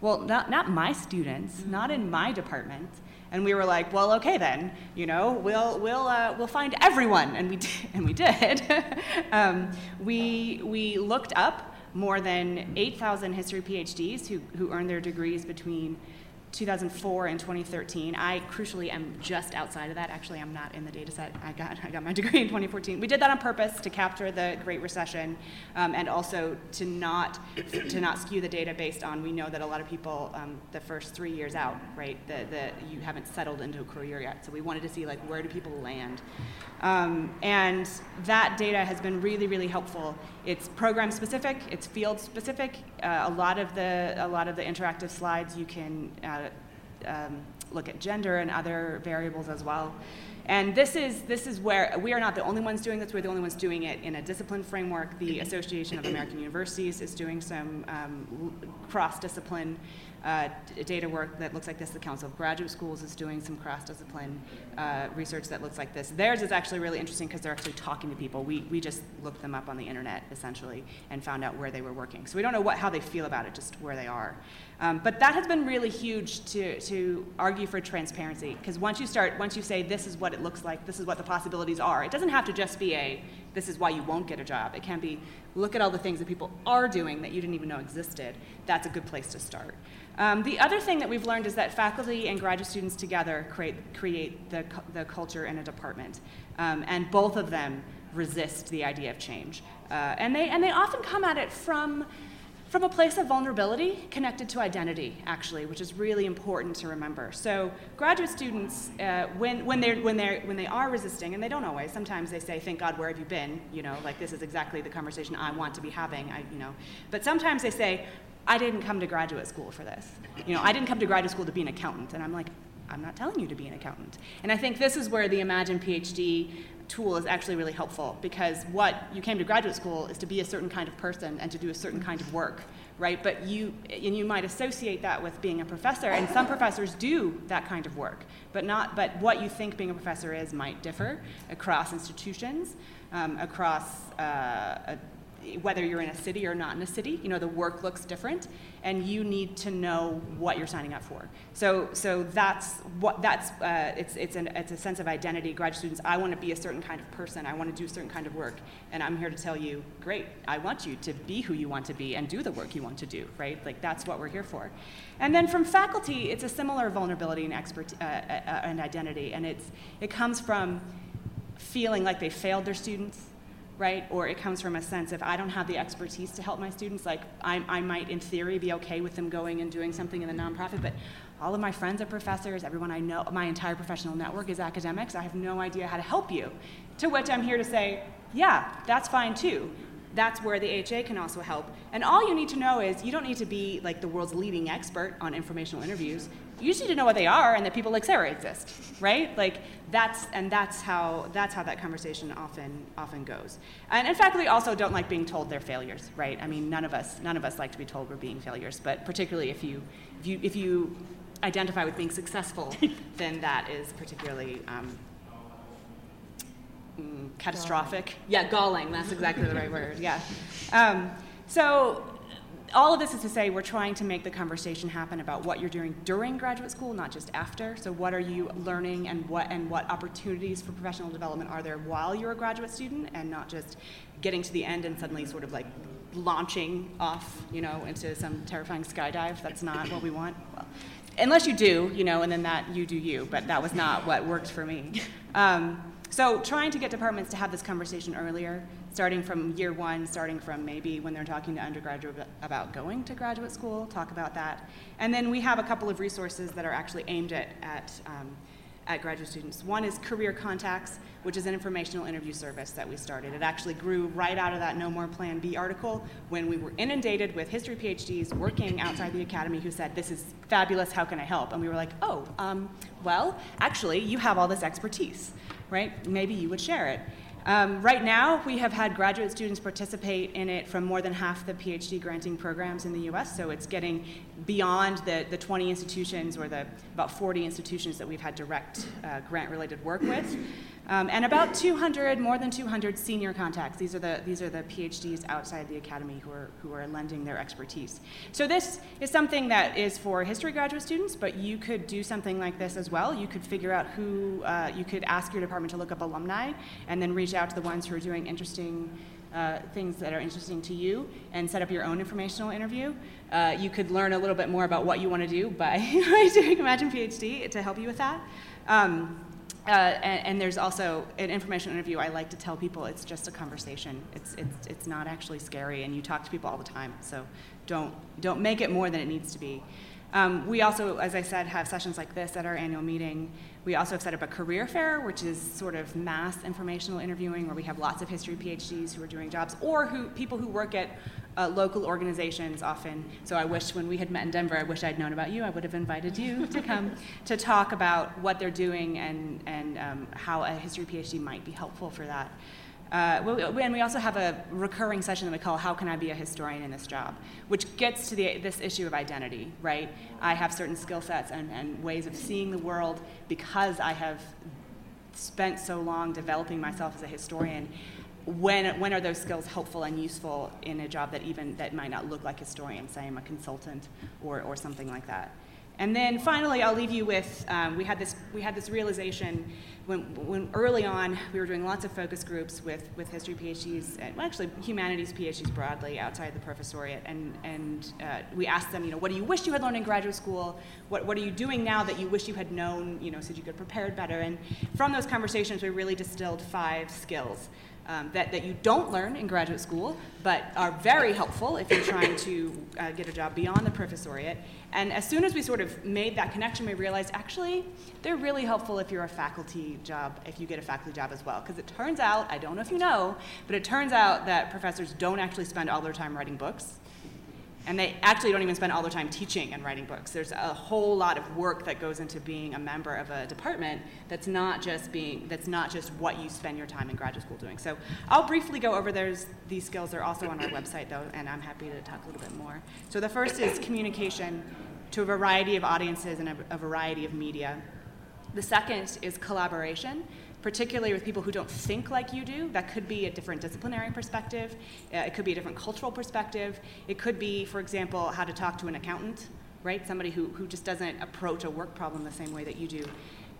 Well, not, not my students, not in my department. And we were like, well, okay then, you know, we'll, we'll, uh, we'll find everyone. And we did. And we, did. um, we, we looked up more than 8,000 history PhDs who, who earned their degrees between 2004 and 2013. I crucially am just outside of that. Actually, I'm not in the data set. I got, I got my degree in 2014. We did that on purpose to capture the Great Recession um, and also to not, to not skew the data based on, we know that a lot of people, um, the first three years out, right, the, the, you haven't settled into a career yet. So we wanted to see like where do people land. Um, and that data has been really, really helpful. It's program specific, it's field specific. Uh, a lot of the a lot of the interactive slides you can uh, um, look at gender and other variables as well. And this is this is where we are not the only ones doing this. We're the only ones doing it in a discipline framework. The Association of American Universities is doing some um, cross-discipline uh, data work that looks like this. The Council of Graduate Schools is doing some cross-discipline uh, research that looks like this. Theirs is actually really interesting because they're actually talking to people. We, we just looked them up on the internet, essentially, and found out where they were working. So we don't know what, how they feel about it, just where they are. Um, but that has been really huge to, to argue for transparency because once you start, once you say this is what it looks like, this is what the possibilities are, it doesn't have to just be a this is why you won't get a job. It can be look at all the things that people are doing that you didn't even know existed. That's a good place to start. Um, the other thing that we've learned is that faculty and graduate students together create, create the, the culture in a department. Um, and both of them resist the idea of change. Uh, and, they, and they often come at it from from a place of vulnerability connected to identity, actually, which is really important to remember. So, graduate students, uh, when, when, they're, when, they're, when they are resisting, and they don't always, sometimes they say, Thank God, where have you been? You know, like this is exactly the conversation I want to be having, I, you know. But sometimes they say, I didn't come to graduate school for this. You know, I didn't come to graduate school to be an accountant. And I'm like, I'm not telling you to be an accountant. And I think this is where the Imagine PhD tool is actually really helpful because what you came to graduate school is to be a certain kind of person and to do a certain kind of work, right? But you and you might associate that with being a professor, and some professors do that kind of work, but not. But what you think being a professor is might differ across institutions, um, across. Uh, a, whether you're in a city or not in a city, you know, the work looks different and you need to know what you're signing up for. So, so that's what, that's, uh, it's, it's, an, it's a sense of identity. Graduate students, I want to be a certain kind of person. I want to do a certain kind of work. And I'm here to tell you, great, I want you to be who you want to be and do the work you want to do, right? Like that's what we're here for. And then from faculty, it's a similar vulnerability and expert, uh, uh, and identity. And it's, it comes from feeling like they failed their students right? Or it comes from a sense of I don't have the expertise to help my students. Like I, I might, in theory, be okay with them going and doing something in the nonprofit, but all of my friends are professors. Everyone I know, my entire professional network is academics. I have no idea how to help you. To which I'm here to say, yeah, that's fine too. That's where the AHA can also help. And all you need to know is you don't need to be like the world's leading expert on informational interviews you just need to know what they are and that people like Sarah exist, right? Like that's and that's how that's how that conversation often often goes. And fact, we also don't like being told they're failures, right? I mean, none of us none of us like to be told we're being failures, but particularly if you if you if you identify with being successful, then that is particularly um, mm, catastrophic. Galling. Yeah, galling. That's exactly the right word. Yeah. Um, so all of this is to say we're trying to make the conversation happen about what you're doing during graduate school, not just after. So what are you learning and what and what opportunities for professional development are there while you're a graduate student and not just getting to the end and suddenly sort of like launching off, you know, into some terrifying skydive. That's not what we want. Well, unless you do, you know, and then that you do you, but that was not what worked for me. Um, so trying to get departments to have this conversation earlier starting from year one, starting from maybe when they're talking to undergraduate about going to graduate school, talk about that. And then we have a couple of resources that are actually aimed at, at, um, at graduate students. One is Career Contacts, which is an informational interview service that we started. It actually grew right out of that No More Plan B article when we were inundated with history PhDs working outside the academy who said, This is fabulous, how can I help? And we were like, Oh, um, well, actually, you have all this expertise, right? Maybe you would share it. Um, right now, we have had graduate students participate in it from more than half the PhD granting programs in the US, so it's getting beyond the, the 20 institutions or the about 40 institutions that we've had direct uh, grant related work with. Um, and about 200, more than 200 senior contacts. These are the these are the PhDs outside the academy who are who are lending their expertise. So this is something that is for history graduate students, but you could do something like this as well. You could figure out who uh, you could ask your department to look up alumni, and then reach out to the ones who are doing interesting. Uh, things that are interesting to you and set up your own informational interview. Uh, you could learn a little bit more about what you want to do by doing Imagine PhD to help you with that. Um, uh, and, and, there's also an information interview. I like to tell people it's just a conversation. It's, it's, it's not actually scary, and you talk to people all the time. So don't, don't make it more than it needs to be. Um, we also, as I said, have sessions like this at our annual meeting. We also have set up a career fair, which is sort of mass informational interviewing, where we have lots of history PhDs who are doing jobs, or who people who work at uh, local organizations often. So I wish when we had met in Denver, I wish I'd known about you. I would have invited you to come to talk about what they're doing and and um, how a history PhD might be helpful for that. Uh, well, and we also have a recurring session that we call "How Can I Be a Historian in This Job," which gets to the, this issue of identity. Right? I have certain skill sets and, and ways of seeing the world because I have spent so long developing myself as a historian. When, when are those skills helpful and useful in a job that even that might not look like historian, say I'm a consultant or, or something like that? And then finally, I'll leave you with um, we had this we had this realization when, when early on we were doing lots of focus groups with, with history PhDs and well, actually humanities PhDs broadly outside the professoriate, and and uh, we asked them, you know, what do you wish you had learned in graduate school? What what are you doing now that you wish you had known, you know, so you could have prepared better? And from those conversations, we really distilled five skills um, that, that you don't learn in graduate school, but are very helpful if you're trying to uh, get a job beyond the professoriate. And as soon as we sort of made that connection, we realized actually they're really helpful if you're a faculty job, if you get a faculty job as well. Because it turns out, I don't know if you know, but it turns out that professors don't actually spend all their time writing books and they actually don't even spend all their time teaching and writing books. There's a whole lot of work that goes into being a member of a department that's not just being that's not just what you spend your time in graduate school doing. So I'll briefly go over those these skills. They're also on our website though, and I'm happy to talk a little bit more. So the first is communication to a variety of audiences and a, a variety of media. The second is collaboration particularly with people who don't think like you do. That could be a different disciplinary perspective, uh, it could be a different cultural perspective. It could be, for example, how to talk to an accountant, right? Somebody who, who just doesn't approach a work problem the same way that you do.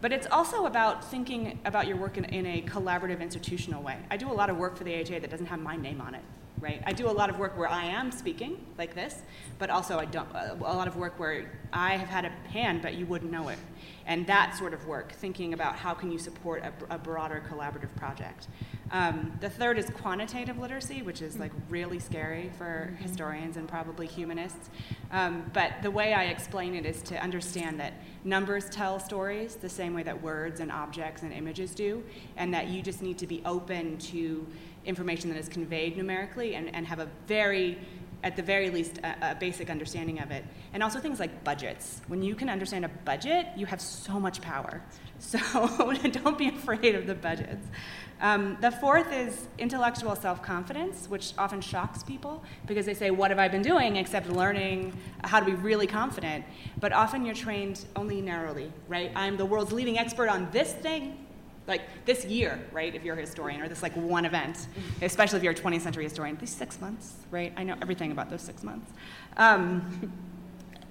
But it's also about thinking about your work in, in a collaborative institutional way. I do a lot of work for the AHA that doesn't have my name on it right? I do a lot of work where I am speaking like this, but also I don't a lot of work where I have had a hand, but you wouldn't know it, and that sort of work, thinking about how can you support a, a broader collaborative project. Um, the third is quantitative literacy, which is like really scary for mm-hmm. historians and probably humanists. Um, but the way I explain it is to understand that numbers tell stories the same way that words and objects and images do, and that you just need to be open to information that is conveyed numerically and, and have a very at the very least, a, a, basic understanding of it. And also things like budgets. When you can understand a budget, you have so much power. So don't be afraid of the budgets. Um, the fourth is intellectual self confidence, which often shocks people because they say, What have I been doing except learning how to be really confident? But often you're trained only narrowly, right? I'm the world's leading expert on this thing like this year, right, if you're a historian, or this like one event, especially if you're a 20th century historian, these six months, right? I know everything about those six months. Um,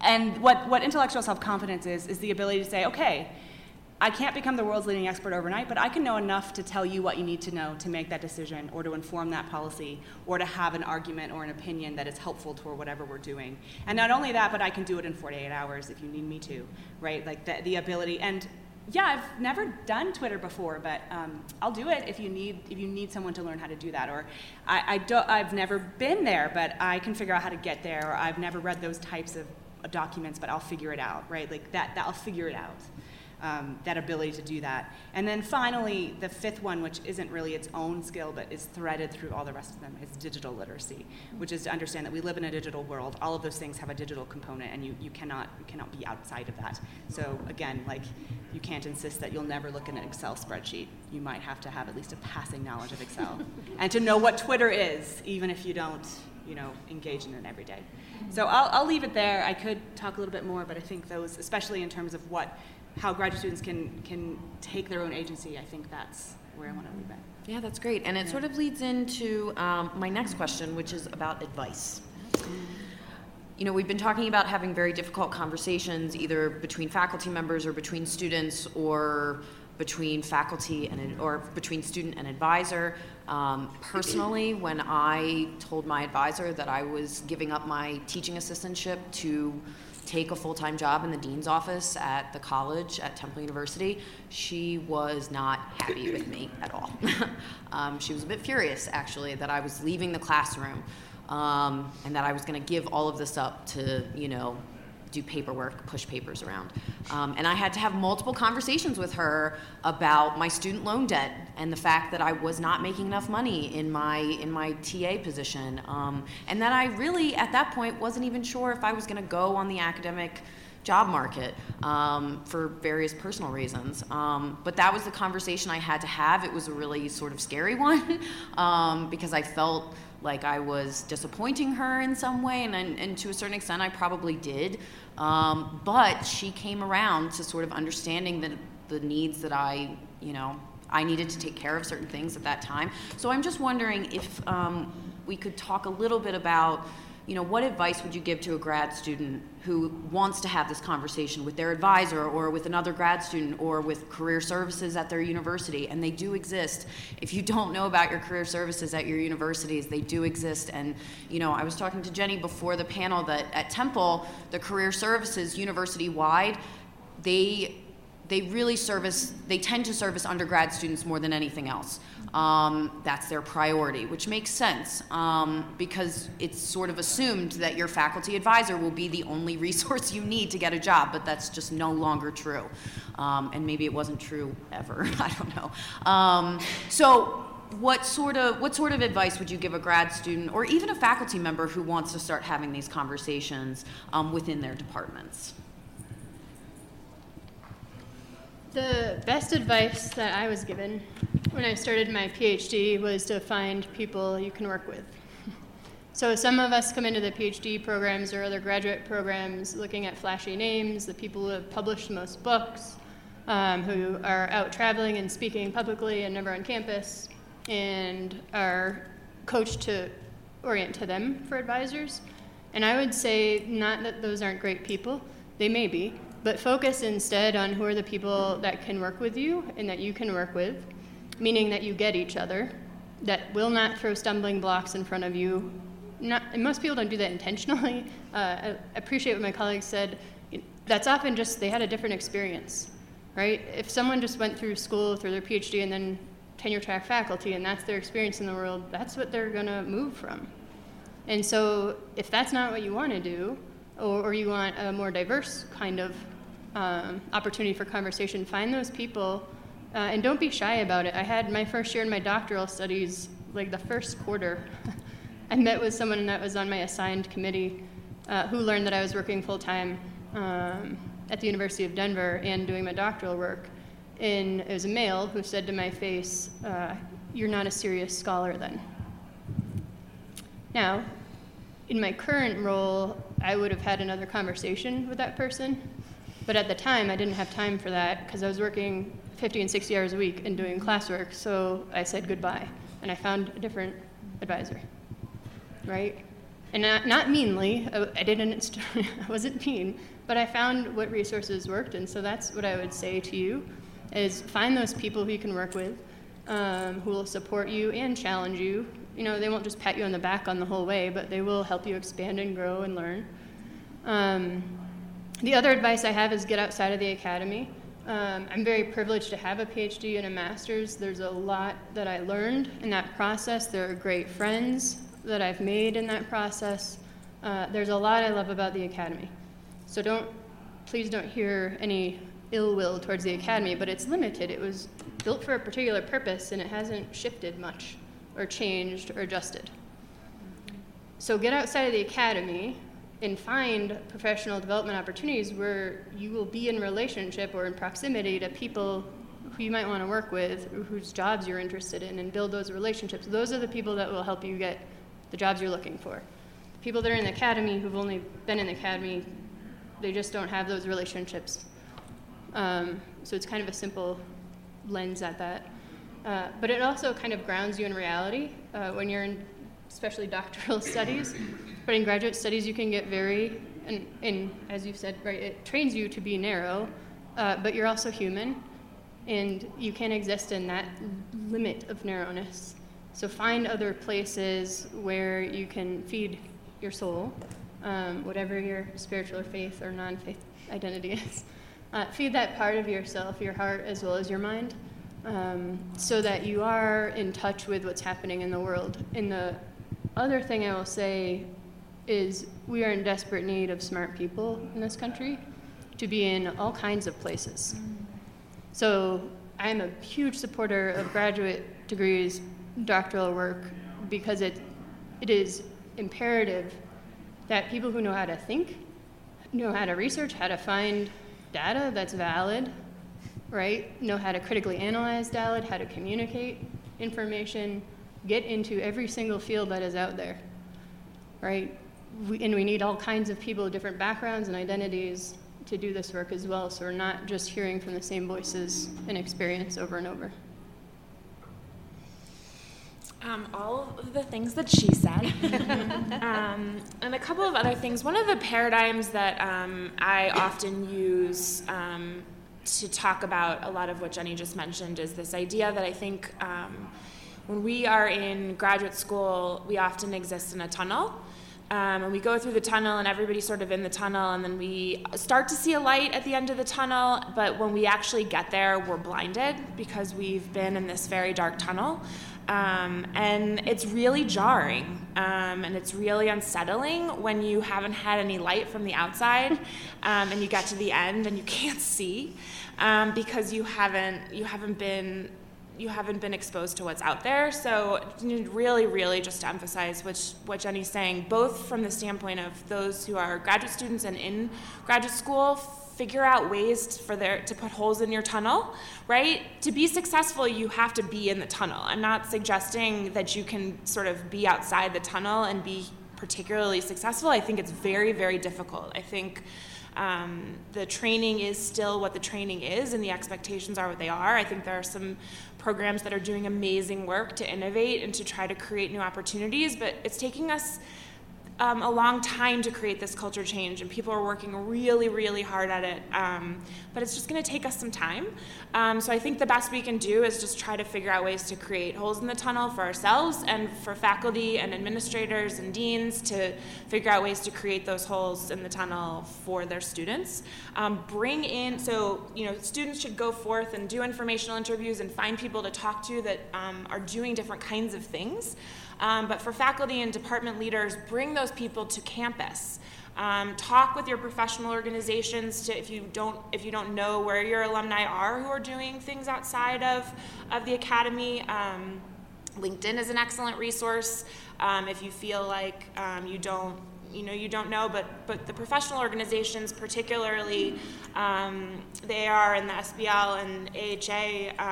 and what, what intellectual self confidence is, is the ability to say, okay, I can't become the world's leading expert overnight, but I can know enough to tell you what you need to know to make that decision or to inform that policy or to have an argument or an opinion that is helpful toward whatever we're doing. And not only that, but I can do it in 48 hours if you need me to, right? Like the, the ability, and yeah, I've never done Twitter before, but um, I'll do it if you need if you need someone to learn how to do that. Or I, I don't, I've never been there, but I can figure out how to get there. Or I've never read those types of documents, but I'll figure it out. Right, like that. that I'll figure it out um, that ability to do that. And then finally, the fifth one, which isn't really its own skill but is threaded through all the rest of them, is digital literacy, which is to understand that we live in a digital world. All of those things have a digital component, and you, you, cannot, you cannot be outside of that. So again, like you can't insist that you'll never look in an Excel spreadsheet. You might have to have at least a passing knowledge of Excel, and to know what Twitter is, even if you don't, you know, engage in it every day. So I'll, I'll leave it there. I could talk a little bit more, but I think those, especially in terms of what how graduate students can can take their own agency, I think that's where I want to leave it. Yeah, that's great, and it yeah. sort of leads into um, my next question, which is about advice. You know, we've been talking about having very difficult conversations, either between faculty members or between students, or between faculty and or between student and advisor. Um, personally, when I told my advisor that I was giving up my teaching assistantship to take a full time job in the dean's office at the college at Temple University, she was not happy with me at all. um, she was a bit furious, actually, that I was leaving the classroom um, and that I was going to give all of this up to, you know, do paperwork, push papers around. Um, and I had to have multiple conversations with her about my student loan debt and the fact that I was not making enough money in my in my TA position, um, and that I really at that point wasn't even sure if I was going to go on the academic job market um, for various personal reasons. Um, but that was the conversation I had to have. It was a really sort of scary one um, because I felt like I was disappointing her in some way, and, and, and to a certain extent, I probably did. Um, but she came around to sort of understanding the, the needs that I, you know, I needed to take care of certain things at that time. So I'm just wondering if um, we could talk a little bit about, you know, what advice would you give to a grad student who wants to have this conversation with their advisor or with another grad student or with career services at their university? And they do exist. If you don't know about your career services at your universities, they do exist. And, you know, I was talking to Jenny before the panel that at Temple, the career services university wide, they they really service, they tend to service undergrad students more than anything else. Um, that's their priority, which makes sense um, because it's sort of assumed that your faculty advisor will be the only resource you need to get a job, but that's just no longer true. Um, and maybe it wasn't true ever, I don't know. Um, so, what sort of what sort of advice would you give a grad student or even a faculty member who wants to start having these conversations um, within their departments? The best advice that I was given when I started my PhD was to find people you can work with. So some of us come into the PhD programs or other graduate programs looking at flashy names, the people who have published the most books, um, who are out traveling and speaking publicly and never on campus, and are coached to orient to them for advisors. And I would say not that those aren't great people, they may be, but focus instead on who are the people that can work with you and that you can work with, meaning that you get each other, that will not throw stumbling blocks in front of you. Not, and most people don't do that intentionally. Uh, I appreciate what my colleagues said. That's often just they had a different experience, right? If someone just went through school through their PhD and then tenure track faculty and that's their experience in the world, that's what they're going to move from. And so if that's not what you want to do, or, or you want a more diverse kind of um, opportunity for conversation, find those people uh, and don't be shy about it. I had my first year in my doctoral studies, like the first quarter, I met with someone that was on my assigned committee uh, who learned that I was working full time um, at the University of Denver and doing my doctoral work. And it was a male who said to my face, uh, You're not a serious scholar then. Now, in my current role, I would have had another conversation with that person. But at the time, I didn't have time for that because I was working 50 and 60 hours a week and doing classwork. So I said goodbye and I found a different advisor. Right? And not, not meanly, I, didn't, I wasn't mean, but I found what resources worked. And so that's what I would say to you is find those people who you can work with, um, who will support you and challenge you you know, they won't just pat you on the back on the whole way, but they will help you expand and grow and learn. Um, the other advice I have is get outside of the academy. Um, I'm very privileged to have a PhD and a master's. There's a lot that I learned in that process. There are great friends that I've made in that process. Uh, there's a lot I love about the academy. So don't, please don't hear any ill will towards the academy, but it's limited. It was built for a particular purpose and it hasn't shifted much or changed or adjusted. So get outside of the academy and find professional development opportunities where you will be in relationship or in proximity to people who you might want to work with, whose jobs you're interested in, and build those relationships. Those are the people that will help you get the jobs you're looking for. People that are in the academy who've only been in the academy, they just don't have those relationships. Um, so it's kind of a simple lens at that. Uh, but it also kind of grounds you in reality uh, when you're in, especially doctoral studies. But in graduate studies, you can get very, and, and as you said, right, it trains you to be narrow, uh, but you're also human, and you can exist in that limit of narrowness. So find other places where you can feed your soul, um, whatever your spiritual or faith or non faith identity is. Uh, feed that part of yourself, your heart, as well as your mind um, so that you are in touch with what's happening in the world. And the other thing I will say is we are in desperate need of smart people in this country to be in all kinds of places. So I am a huge supporter of graduate degrees, doctoral work, because it, it is imperative that people who know how to think, know how to research, how to find data that's valid, right? Know how to critically analyze data, how to communicate information, get into every single field that is out there, right? We, and we need all kinds of people different backgrounds and identities to do this work as well, so we're not just hearing from the same voices and experience over and over. Um, all of the things that she said, um, and a couple of other things. One of the paradigms that um, I often use um, to talk about a lot of what Jenny just mentioned is this idea that I think um, when we are in graduate school, we often exist in a tunnel. Um, and we go through the tunnel, and everybody's sort of in the tunnel, and then we start to see a light at the end of the tunnel. But when we actually get there, we're blinded because we've been in this very dark tunnel. Um, and it's really jarring um, and it's really unsettling when you haven't had any light from the outside um, and you get to the end and you can't see um, because you haven't you haven't been you haven't been exposed to what's out there. So really, really just to emphasize which, what Jenny's saying, both from the standpoint of those who are graduate students and in graduate school, figure out ways for their to put holes in your tunnel, right? To be successful, you have to be in the tunnel. I'm not suggesting that you can sort of be outside the tunnel and be particularly successful. I think it's very, very difficult. I think um, the training is still what the training is, and the expectations are what they are. I think there are some programs that are doing amazing work to innovate and to try to create new opportunities, but it's taking us um, a long time to create this culture change, and people are working really, really hard at it. Um, but it's just going to take us some time. Um, so I think the best we can do is just try to figure out ways to create holes in the tunnel for ourselves and for faculty and administrators and deans to figure out ways to create those holes in the tunnel for their students. Um, bring in, so you know, students should go forth and do informational interviews and find people to talk to that um, are doing different kinds of things. Um, but for faculty and department leaders, bring those people to campus. Um, talk with your professional organizations to if you don't if you don't know where your alumni are who are doing things outside of of the academy. Um, LinkedIn is an excellent resource um, if you feel like um, you don't you know you don't know but but the professional organizations particularly um, they are in the SBL and AHA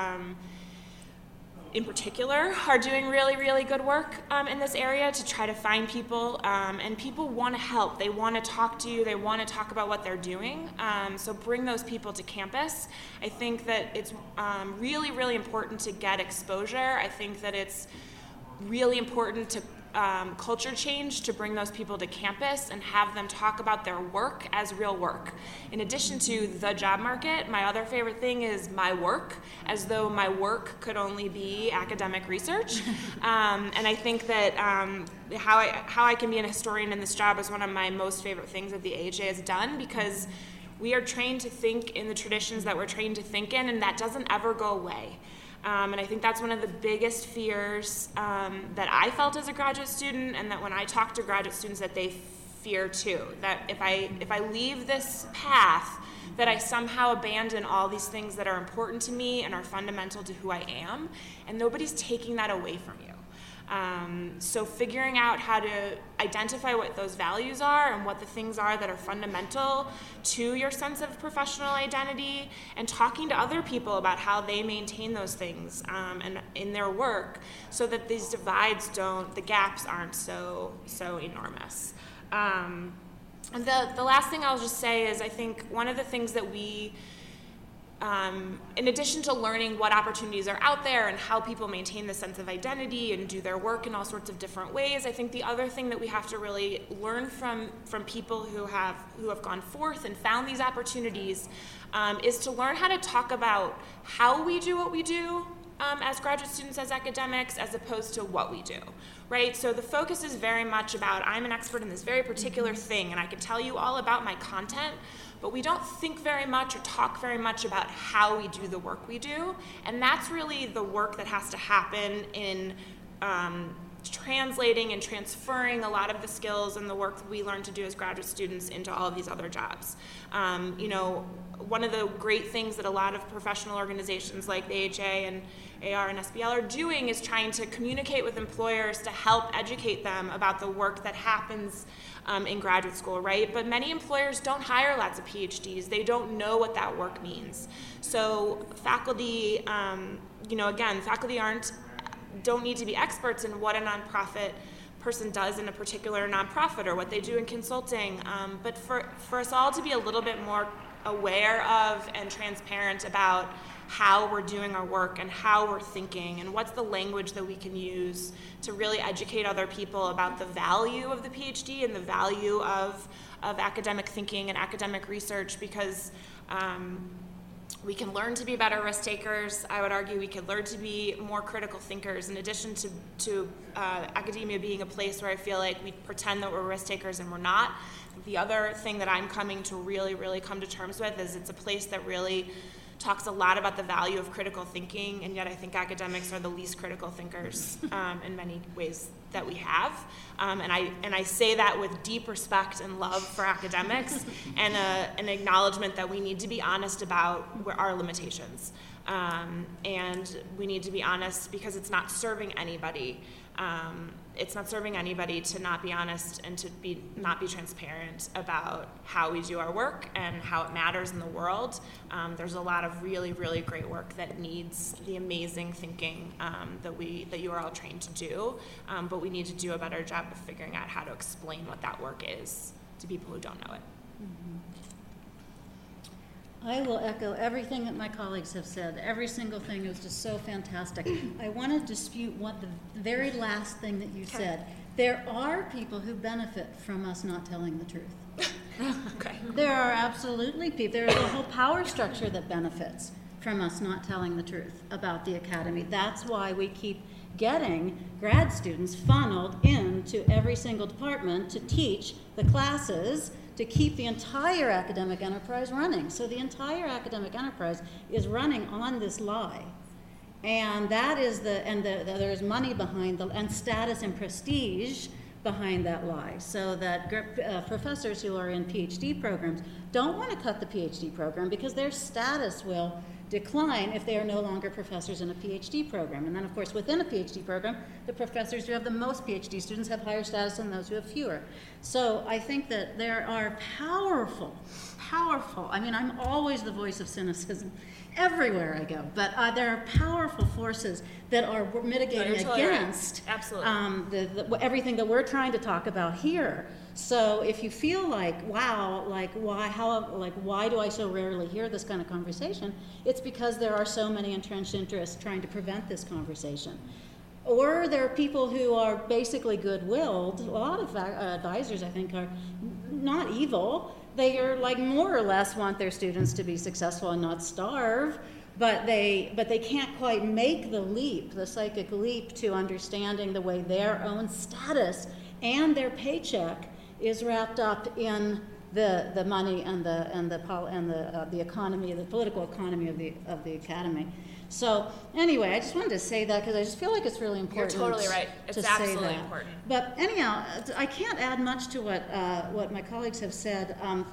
in particular are doing really, really good work um, in this area to try to find people. Um, and people want to help. They want to talk to you. They want to talk about what they're doing. Um, so bring those people to campus. I think that it's um, really, really important to get exposure. I think that it's really important to um, culture change to bring those people to campus and have them talk about their work as real work. In addition to the job market, my other favorite thing is my work, as though my work could only be academic research. um, and I think that um, how, I, how I can be an historian in this job is one of my most favorite things that the AHA has done because we are trained to think in the traditions that we're trained to think in, and that doesn't ever go away. Um, and I think that's one of the biggest fears um, that I felt as a graduate student, and that when I talk to graduate students, that they fear too. That if I if I leave this path, that I somehow abandon all these things that are important to me and are fundamental to who I am, and nobody's taking that away from you. Um, so figuring out how to identify what those values are and what the things are that are fundamental to your sense of professional identity and talking to other people about how they maintain those things um, and in their work so that these divides don't the gaps aren't so so enormous. Um, and the, the last thing i'll just say is i think one of the things that we um, in addition to learning what opportunities are out there and how people maintain the sense of identity and do their work in all sorts of different ways, I think the other thing that we have to really learn from from people who have who have gone forth and found these opportunities um, is to learn how to talk about how we do what we do um, as graduate students, as academics, as opposed to what we do, right? So the focus is very much about I'm an expert in this very particular thing, and I can tell you all about my content but we don't think very much or talk very much about how we do the work we do. And that's really the work that has to happen in um, translating and transferring a lot of the skills and the work we learn to do as graduate students into all of these other jobs. Um, you know, one of the great things that a lot of professional organizations like the AHA and AAR and SBL are doing is trying to communicate with employers to help educate them about the work that happens um, in graduate school, right? But many employers don't hire lots of PhDs. They don't know what that work means. So faculty, um, you know, again, faculty aren't don't need to be experts in what a nonprofit person does in a particular nonprofit or what they do in consulting. Um, but for, for us all to be a little bit more aware of and transparent about how we're doing our work and how we're thinking and what's the language that we can use to really educate other people about the value of the PhD and the value of, of academic thinking and academic research because um, we can learn to be better risk takers. I would argue we can learn to be more critical thinkers. In addition to, to uh, academia being a place where I feel like we pretend that we're risk takers and we're not, the other thing that I'm coming to really, really come to terms with is it's a place that really talks a lot about the value of critical thinking, and yet I think academics are the least critical thinkers um, in many ways that we have. Um, and, I, and I say that with deep respect and love for academics and a, an acknowledgement that we need to be honest about our limitations. Um, and we need to be honest because it's not serving anybody um, it's not serving anybody to not be honest and to be not be transparent about how we do our work and how it matters in the world. Um, there's a lot of really, really great work that needs the amazing thinking um, that we that you are all trained to do, um, but we need to do a better job of figuring out how to explain what that work is to people who don't know it. Mm-hmm. I will echo everything that my colleagues have said. Every single thing is just so fantastic. I want to dispute what the very last thing that you said. There are people who benefit from us not telling the truth. okay. There are absolutely people. There is a whole power structure that benefits from us not telling the truth about the academy. That's why we keep getting grad students funneled into every single department to teach the classes to keep the entire academic enterprise running. So the entire academic enterprise is running on this lie. And that is the, and the, the, there's money behind the, and status and prestige behind that lie. So that uh, professors who are in PhD programs don't want to cut the PhD program because their status will decline if they are no longer professors in a PhD program. And then, of course, within a PhD program, the professors who have the most PhD students have higher status than those who have fewer. So I think that there are powerful, powerful, I mean, I'm always the voice of cynicism everywhere I go, but uh, there are powerful forces that are mitigating totally against right. Absolutely. Um, the, the, everything that we're trying to talk about here. So if you feel like, wow, like why, how, like why do I so rarely hear this kind of conversation? It's because there are so many entrenched interests trying to prevent this conversation. Or there are people who are basically good-willed. A lot of uh, advisors, I think, are not evil. They are like more or less want their students to be successful and not starve but they but they can't quite make the leap the psychic leap to understanding the way their own status and their paycheck is wrapped up in the, the money and the, and the, and the, uh, the economy, the political economy of the, of the academy. So anyway, I just wanted to say that because I just feel like it's really important. You're totally right. It's to absolutely important. But anyhow, I can't add much to what uh, what my colleagues have said. Um,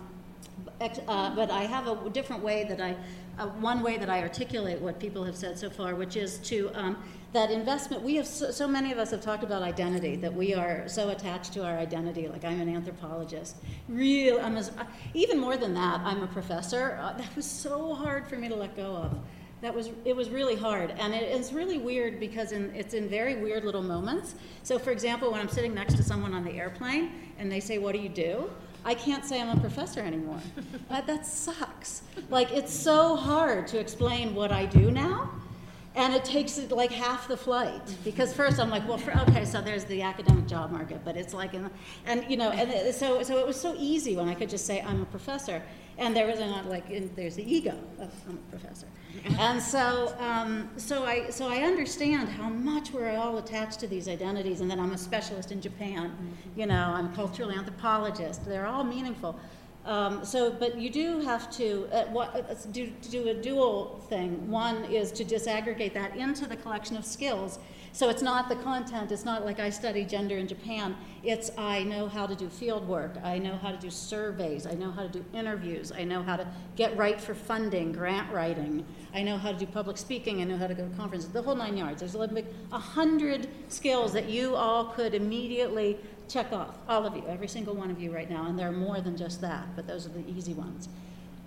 uh, but I have a different way that I, uh, one way that I articulate what people have said so far, which is to um, that investment, we have so, so, many of us have talked about identity, that we are so attached to our identity. Like I'm an anthropologist. Real, I'm a, even more than that, I'm a professor. Uh, that was so hard for me to let go of. That was, it was really hard. And it is really weird because in, it's in very weird little moments. So for example, when I'm sitting next to someone on the airplane and they say, what do you do? I can't say I'm a professor anymore. but that sucks. Like, it's so hard to explain what I do now and it takes like half the flight because first I'm like, well, for, okay, so there's the academic job market, but it's like, in, and you know, and it, so so it was so easy when I could just say I'm a professor, and there was not like in, there's the ego of I'm a professor, and so um, so I so I understand how much we're all attached to these identities, and then I'm a specialist in Japan, you know, I'm a cultural anthropologist. They're all meaningful. Um, so, but you do have to uh, what, uh, do, do a dual thing. One is to disaggregate that into the collection of skills So it's not the content, it's not like I study gender in Japan. It's I know how to do field work, I know how to do surveys, I know how to do interviews, I know how to get right for funding, grant writing, I know how to do public speaking, I know how to go to conferences, the whole nine yards. There's a hundred skills that you all could immediately check off, all of you, every single one of you right now, and there are more than just that, but those are the easy ones.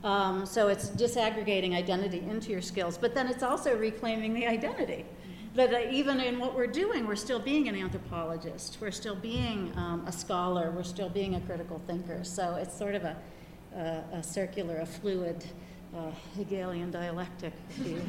Um, so it's disaggregating identity into your skills, but then it's also reclaiming the identity that uh, even in what we're doing, we're still being an anthropologist, we're still being um, a scholar, we're still being a critical thinker. So it's sort of a, a, a circular, a fluid uh, Hegelian dialectic,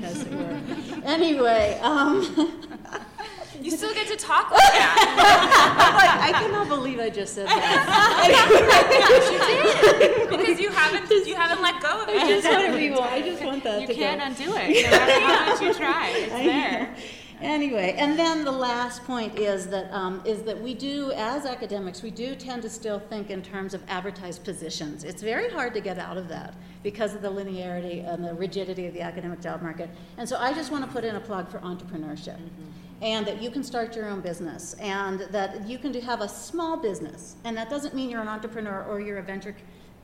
as it were. anyway, um, you still get to talk like that. I cannot believe I just said that. you did because you haven't you haven't let go of it. I just want to I just want that. You to can't go. undo it. No matter how much you try, it's there. Anyway, and then the last point is that um, is that we do, as academics, we do tend to still think in terms of advertised positions. It's very hard to get out of that because of the linearity and the rigidity of the academic job market. And so I just want to put in a plug for entrepreneurship. Mm-hmm. And that you can start your own business, and that you can do, have a small business. And that doesn't mean you're an entrepreneur or you're a venture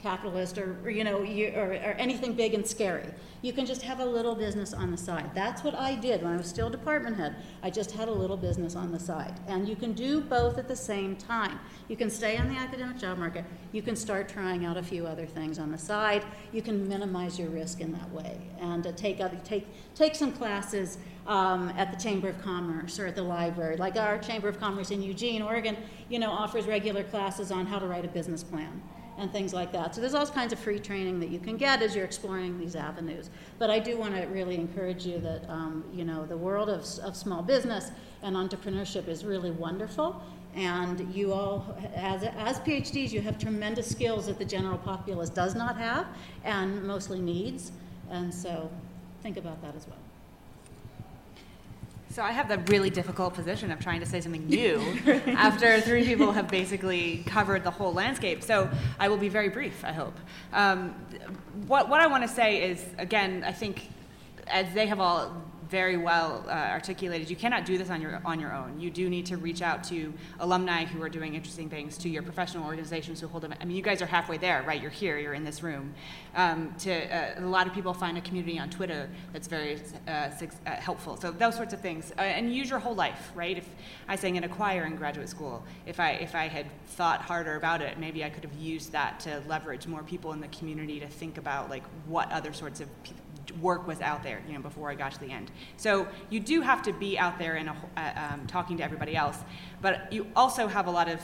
capitalist or, you know you, or, or, anything big and scary. You can just have a little business on the side. That's what I did when I was still department head. I just had a little business on the side. And you can do both at the same time. You can stay on the academic job market. You can start trying out a few other things on the side. You can minimize your risk in that way and uh, take other, take take some classes um, at the Chamber of Commerce or at the library. Like our Chamber of Commerce in Eugene, Oregon, you know, offers regular classes on how to write a business plan and things like that. So there's all kinds of free training that you can get as you're exploring these avenues. But I do want to really encourage you that um, you know the world of, of small business and entrepreneurship is really wonderful. And you all, as, as PhDs, you have tremendous skills that the general populace does not have and mostly needs. And so think about that as well. So I have the really difficult position of trying to say something new after three people have basically covered the whole landscape. So I will be very brief, I hope. Um, what, what I want to say is, again, I think as they have all very well uh, articulated. You cannot do this on your on your own. You do need to reach out to alumni who are doing interesting things, to your professional organizations who hold them. I mean, you guys are halfway there, right? You're here. You're in this room. Um, to uh, a lot of people find a community on Twitter that's very uh, uh helpful. So those sorts of things, uh, and use your whole life, right? If I sang in a choir in graduate school, if I if I had thought harder about it, maybe I could have used that to leverage more people in the community to think about like what other sorts of work was out there, you know, before I got to the end. So you do have to be out there and uh, um, talking to everybody else, but you also have a lot of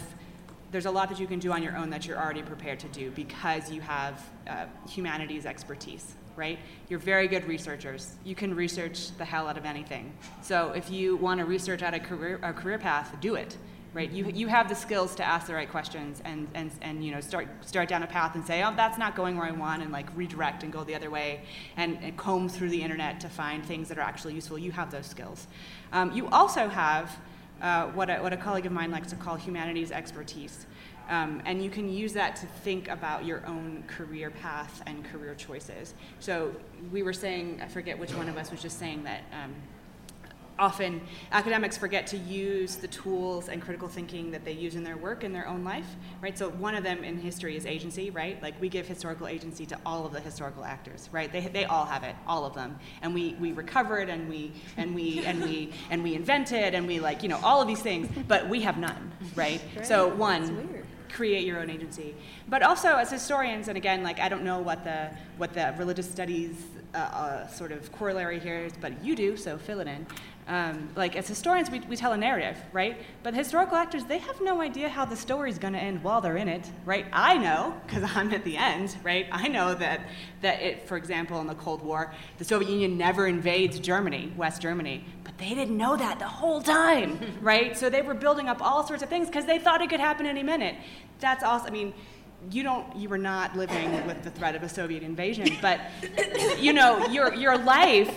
there's a lot that you can do on your own that you're already prepared to do because you have uh, humanities expertise, right? You're very good researchers. You can research the hell out of anything. So if you want to research out a career, a career path, do it right? You, you have the skills to ask the right questions and, and, and you know, start, start down a path and say, oh, that's not going where I want, and like redirect and go the other way and, and comb through the internet to find things that are actually useful. You have those skills. Um, you also have uh, what, a, what a colleague of mine likes to call humanities expertise. Um, and you can use that to think about your own career path and career choices. So we were saying, I forget which one of us was just saying that um, often academics forget to use the tools and critical thinking that they use in their work in their own life, right? So one of them in history is agency, right? Like we give historical agency to all of the historical actors, right? They, they all have it, all of them, and we, we recover it and we and we and we and we invent it and we like you know all of these things, but we have none, right? So one create your own agency. But also as historians, and again, like I don't know what the what the religious studies uh, uh, sort of corollary here is, but you do, so fill it in. Um, like as historians, we, we tell a narrative, right? But historical actors, they have no idea how the story's going to end while they're in it, right? I know because I'm at the end, right? I know that that it, for example, in the Cold War, the Soviet Union never invades Germany, West Germany, but they didn't know that the whole time, right? So they were building up all sorts of things because they thought it could happen any minute. That's also, I mean you don't you were not living with the threat of a soviet invasion but you know your your life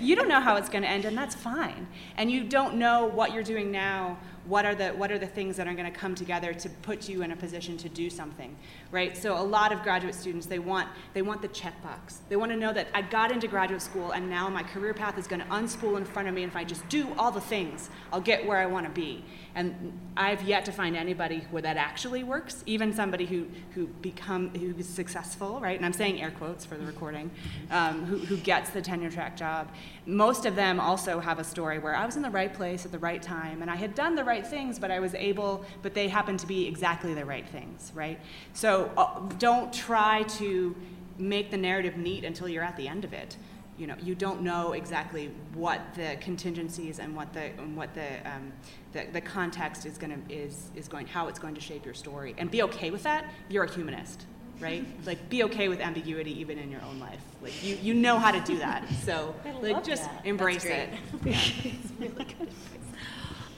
you don't know how it's going to end and that's fine and you don't know what you're doing now what are the what are the things that are going to come together to put you in a position to do something, right? So a lot of graduate students they want they want the checkbox. They want to know that I got into graduate school and now my career path is going to unspool in front of me, and if I just do all the things, I'll get where I want to be. And I've yet to find anybody where that actually works, even somebody who, who become who is successful, right? And I'm saying air quotes for the recording, um, who, who gets the tenure track job. Most of them also have a story where I was in the right place at the right time, and I had done the right things, but I was able, but they happened to be exactly the right things, right? So uh, don't try to make the narrative neat until you're at the end of it you know, you don't know exactly what the contingencies and what the and what the um, the, the context is going to is is going how it's going to shape your story, and be okay with that. You're a humanist, right? like, be okay with ambiguity even in your own life. Like, you you know how to do that. So, like, just that. embrace it.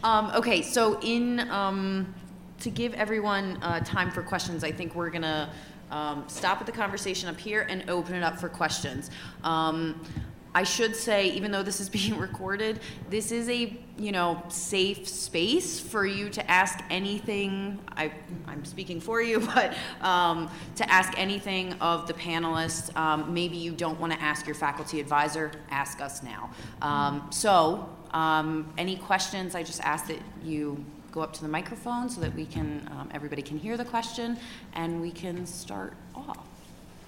Um, okay, so in um, to give everyone uh, time for questions, I think we're gonna um, stop at the conversation up here and open it up for questions. Um, I should say, even though this is being recorded, this is a you know safe space for you to ask anything. I, I'm speaking for you, but um, to ask anything of the panelists. Um, maybe you don't want to ask your faculty advisor. Ask us now. Um, so, um, any questions? I just ask that you go up to the microphone so that we can um, everybody can hear the question and we can start off.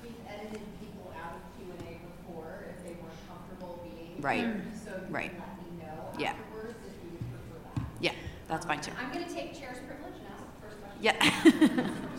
We've edited people out of Q and A before if they weren't comfortable being Right. here, so you Right. can let me know Yeah. afterwards if you would prefer that. Yeah, that's fine too. I'm gonna take chair's privilege and ask the first question. Yeah.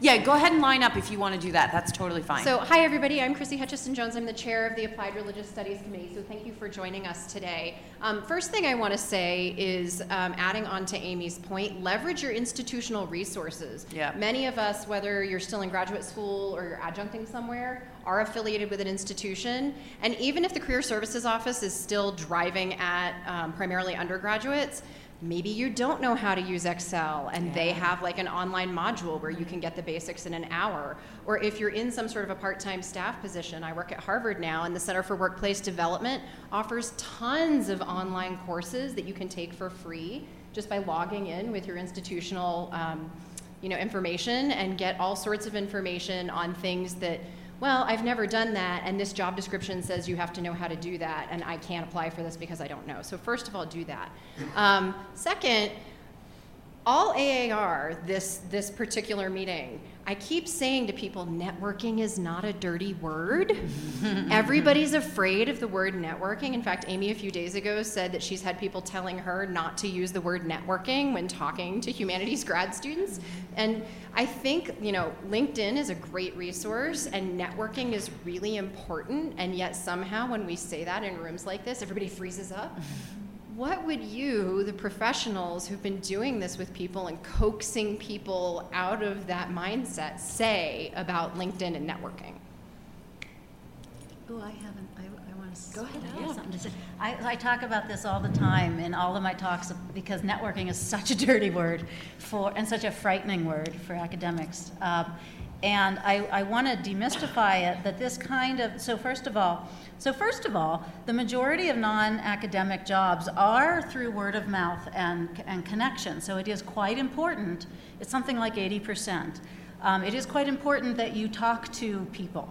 yeah, go ahead and line up if you want to do that. That's totally fine. So, hi everybody, I'm Chrissy Hutchison Jones. I'm the chair of the Applied Religious Studies Committee, so thank you for joining us today. Um, first thing I want to say is um, adding on to Amy's point, leverage your institutional resources. Yeah. Many of us, whether you're still in graduate school or you're adjuncting somewhere, are affiliated with an institution. And even if the Career Services Office is still driving at um, primarily undergraduates, maybe you don't know how to use Excel and they have like an online module where you can get the basics in an hour. Or if you're in some sort of a part time staff position, I work at Harvard now, and the Center for Workplace Development offers tons of online courses that you can take for free just by logging in with your institutional. Um, you know, information and get all sorts of information on things that, well, I've never done that, and this job description says you have to know how to do that, and I can't apply for this because I don't know. So, first of all, do that. Um, second, all AAR, this, this particular meeting, I keep saying to people, networking is not a dirty word. Everybody's afraid of the word networking. In fact, Amy a few days ago said that she's had people telling her not to use the word networking when talking to humanities grad students. And I think, you know, LinkedIn is a great resource and networking is really important. And yet, somehow, when we say that in rooms like this, everybody freezes up. What would you, the professionals who've been doing this with people and coaxing people out of that mindset, say about LinkedIn and networking? Oh, I haven't, I, I want to. Go ahead. I have something to say. I, I talk about this all the time in all of my talks because networking is such a dirty word for, and such a frightening word for academics. Um, and I, I want to demystify it that this kind of, so first of all, so first of all, the majority of non-academic jobs are through word of mouth and, and connection. So it is quite important. It's something like 80%. Um, it is quite important that you talk to people.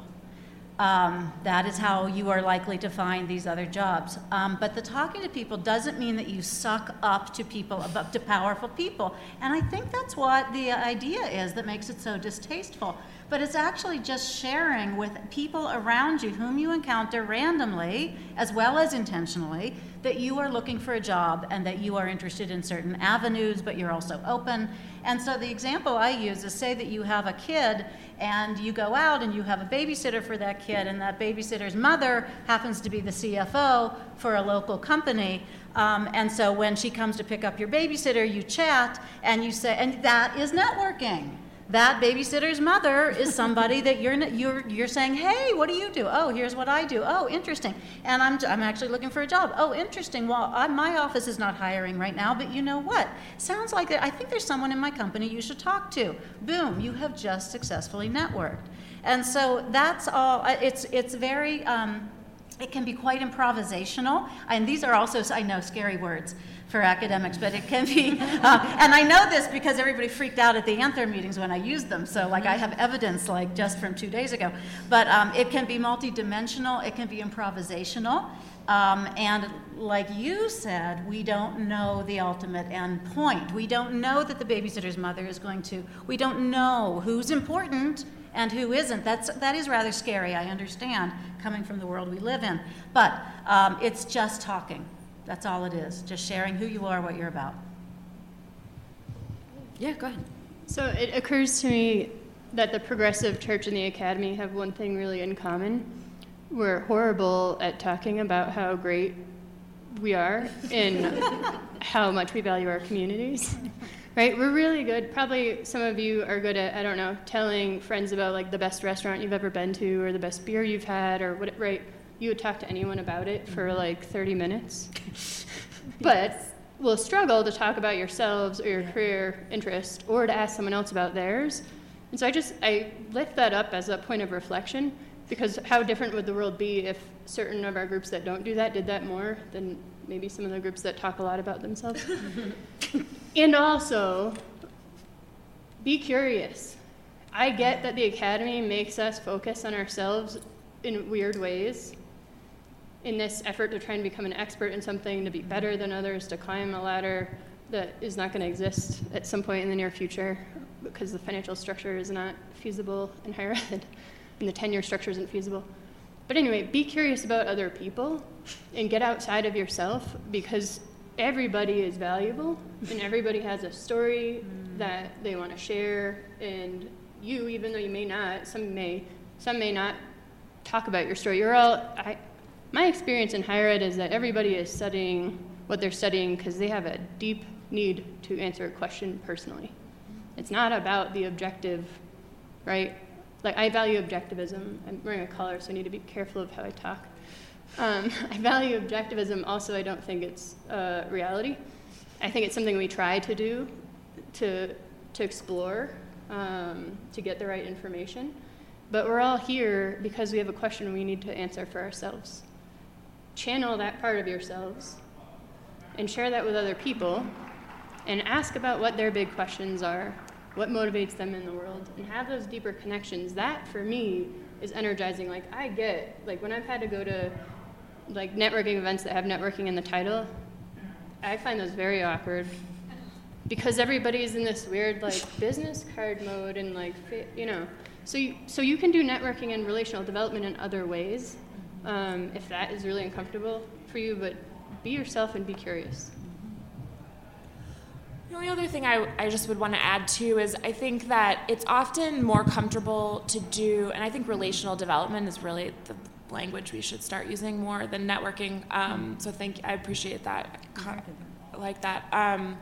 Um, that is how you are likely to find these other jobs. Um, but the talking to people doesn't mean that you suck up to people, up to powerful people. And I think that's what the idea is that makes it so distasteful. But it's actually just sharing with people around you whom you encounter randomly, as well as intentionally, that you are looking for a job and that you are interested in certain avenues, but you're also open. And so the example I use is say that you have a kid and you go out and you have a babysitter for that kid, and that babysitter's mother happens to be the CFO for a local company. Um, and so when she comes to pick up your babysitter, you chat and you say, and that is networking. That babysitter's mother is somebody that you're, you're, you're saying, hey, what do you do? Oh, here's what I do. Oh, interesting. And I'm, I'm actually looking for a job. Oh, interesting. Well, I, my office is not hiring right now, but you know what? Sounds like I think there's someone in my company you should talk to. Boom, you have just successfully networked. And so that's all. It's, it's very, um, it can be quite improvisational. And these are also, I know, scary words. For academics, but it can be, uh, and I know this because everybody freaked out at the Anthro meetings when I used them. So, like, I have evidence, like, just from two days ago. But um, it can be multidimensional, it can be improvisational. Um, and like you said, we don't know the ultimate end point. We don't know that the babysitter's mother is going to, we don't know who's important and who isn't. That's, that is rather scary, I understand, coming from the world we live in. But um, it's just talking. That's all it is, just sharing who you are, what you're about. Yeah, go ahead. So it occurs to me that the progressive church and the academy have one thing really in common. We're horrible at talking about how great we are and how much we value our communities. Right? We're really good. Probably some of you are good at, I don't know, telling friends about like the best restaurant you've ever been to or the best beer you've had or what, right? You would talk to anyone about it for mm-hmm. like 30 minutes. but will struggle to talk about yourselves or your career interest or to ask someone else about theirs. And so I just I lift that up as a point of reflection because how different would the world be if certain of our groups that don't do that did that more than maybe some of the groups that talk a lot about themselves? and also be curious. I get that the academy makes us focus on ourselves in weird ways in this effort to try and become an expert in something, to be better than others, to climb a ladder that is not going to exist at some point in the near future because the financial structure is not feasible in higher ed and the tenure structure isn't feasible. But anyway, be curious about other people and get outside of yourself because everybody is valuable and everybody has a story that they want to share and you even though you may not some may some may not talk about your story you're all I, my experience in higher ed is that everybody is studying what they're studying because they have a deep need to answer a question personally. It's not about the objective, right? Like, I value objectivism. I'm wearing a collar, so I need to be careful of how I talk. Um, I value objectivism. Also, I don't think it's uh, reality. I think it's something we try to do to, to explore, um, to get the right information. But we're all here because we have a question we need to answer for ourselves channel that part of yourselves and share that with other people and ask about what their big questions are, what motivates them in the world, and have those deeper connections. That, for me, is energizing. Like, I get, like, when I've had to go to, like, networking events that have networking in the title, I find those very awkward because everybody's in this weird, like, business card mode and, like, you know. So you, so you can do networking and relational development in other ways um, if that is really uncomfortable for you, but be yourself and be curious. The only other thing I, I just would want to add too is I think that it's often more comfortable to do, and I think relational development is really the language we should start using more than networking. Um, so thank I appreciate that. Like that. Um,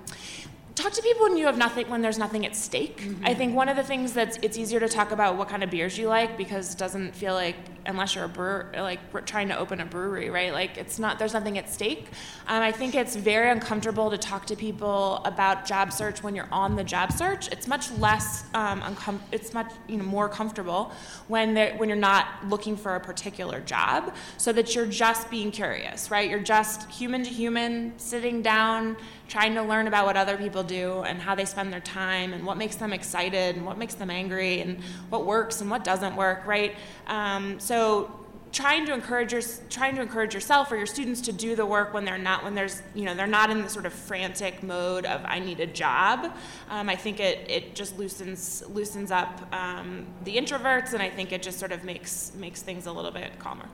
talk to people when you have nothing when there's nothing at stake. Mm-hmm. I think one of the things that's it's easier to talk about what kind of beers you like because it doesn't feel like unless you're a brewer like trying to open a brewery, right? Like it's not there's nothing at stake. Um, I think it's very uncomfortable to talk to people about job search when you're on the job search. It's much less um, uncom- it's much you know more comfortable when when you're not looking for a particular job, so that you're just being curious, right? You're just human to human, sitting down trying to learn about what other people do and how they spend their time and what makes them excited and what makes them angry and what works and what doesn't work, right? Um, so trying to encourage your, trying to encourage yourself or your students to do the work when they're not when there's you know they're not in the sort of frantic mode of I need a job. Um, I think it it just loosens loosens up um, the introverts and I think it just sort of makes makes things a little bit calmer.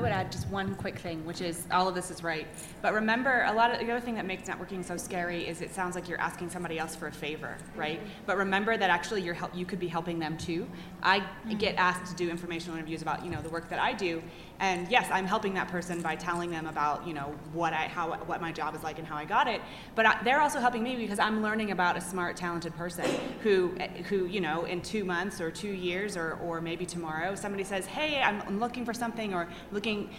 I would add just one quick thing, which is all of this is right. But remember, a lot of the other thing that makes networking so scary is it sounds like you're asking somebody else for a favor, right? But remember that actually you're help, you could be helping them too. I mm-hmm. get asked to do informational interviews about you know the work that I do, and yes, I'm helping that person by telling them about you know what I how what my job is like and how I got it. But I, they're also helping me because I'm learning about a smart, talented person who who you know in two months or two years or or maybe tomorrow somebody says, hey, I'm, I'm looking for something or looking.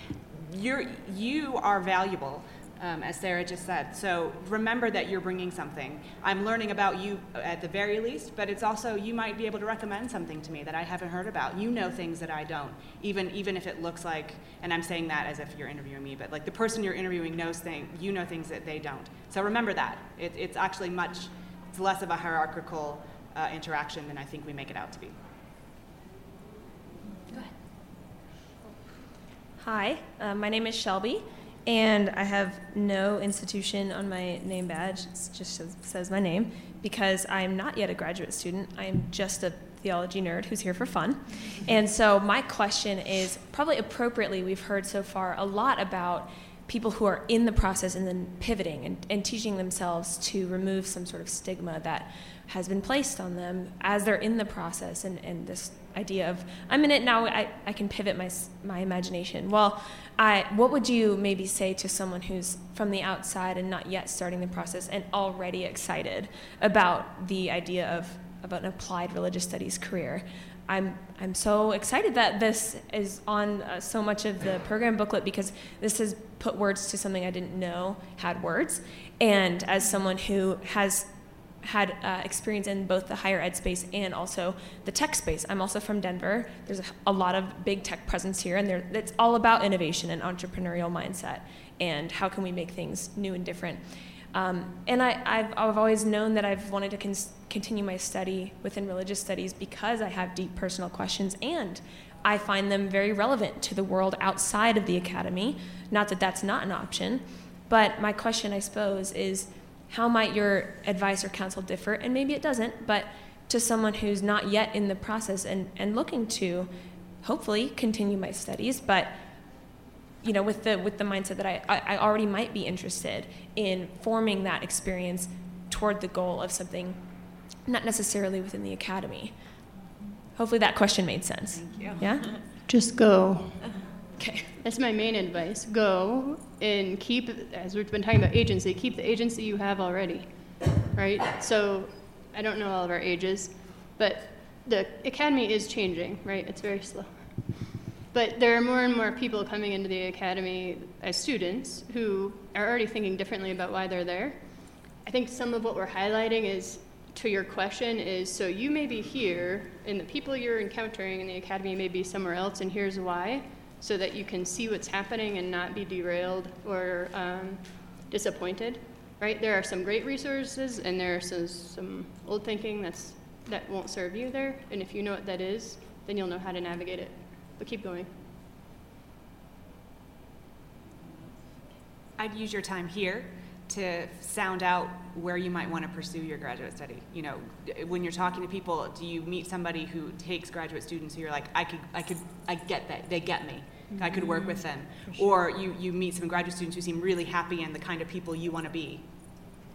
You're you are valuable um, as Sarah just said. So remember that you're bringing something. I'm learning about you at the very least, but it's also you might be able to recommend something to me that I haven't heard about. You know things that I don't, even even if it looks like, and I'm saying that as if you're interviewing me, but like the person you're interviewing knows things, you know things that they don't. So remember that. It, it's actually much, it's less of a hierarchical uh, interaction than I think we make it out to be. Hi, uh, my name is Shelby, and I have no institution on my name badge. It just says, my name because I'm not yet a graduate student. I'm just a theology nerd who's here for fun. And so, my question is probably appropriately, we've heard so far a lot about people who are in the process and then pivoting and, and teaching themselves to remove some sort of stigma that has been placed on them as they're in the process and, and this idea of I'm in it now I, I can pivot my, my imagination well I, what would you maybe say to someone who's from the outside and not yet starting the process and already excited about the idea of about an applied religious studies career I'm, I'm so excited that this is on uh, so much of the program booklet because this has put words to something I didn't know had words. And as someone who has had uh, experience in both the higher ed space and also the tech space. I'm also from Denver. There's a, a lot of big tech presence here, and it's all about innovation and entrepreneurial mindset and how can we make things new and different. Um, and I, have I've always known that I've wanted to cons- continue my study within religious studies because I have deep personal questions and I find them very relevant to the world outside of the academy. Not that that's not an option, but my question, I suppose, is how might your advice or counsel differ? And maybe it doesn't, but to someone who's not yet in the process and, and looking to hopefully continue my studies, but you know, with the with the mindset that I, I already might be interested in forming that experience toward the goal of something not necessarily within the academy. Hopefully that question made sense. Yeah? Just go. Okay. That's my main advice. Go and keep, as we've been talking about agency, keep the agency you have already, right? So I don't know all of our ages, but the academy is changing, right? It's very slow. But there are more and more people coming into the academy as students who are already thinking differently about why they're there. I think some of what we're highlighting is to your question is so you may be here and the people you're encountering in the academy may be somewhere else and here's why so that you can see what's happening and not be derailed or um, disappointed. Right? There are some great resources, and there are some, some old thinking that's that won't serve you there. And if you know what that is, then you'll know how to navigate it. But keep going. I'd use your time here to sound out where you might want to pursue your graduate study. You know, when you're talking to people, do you meet somebody who takes graduate students who you're like, I could, I could, I get that, they get me. I could work with them. Mm-hmm. Or you, you meet some graduate students who seem really happy and the kind of people you want to be.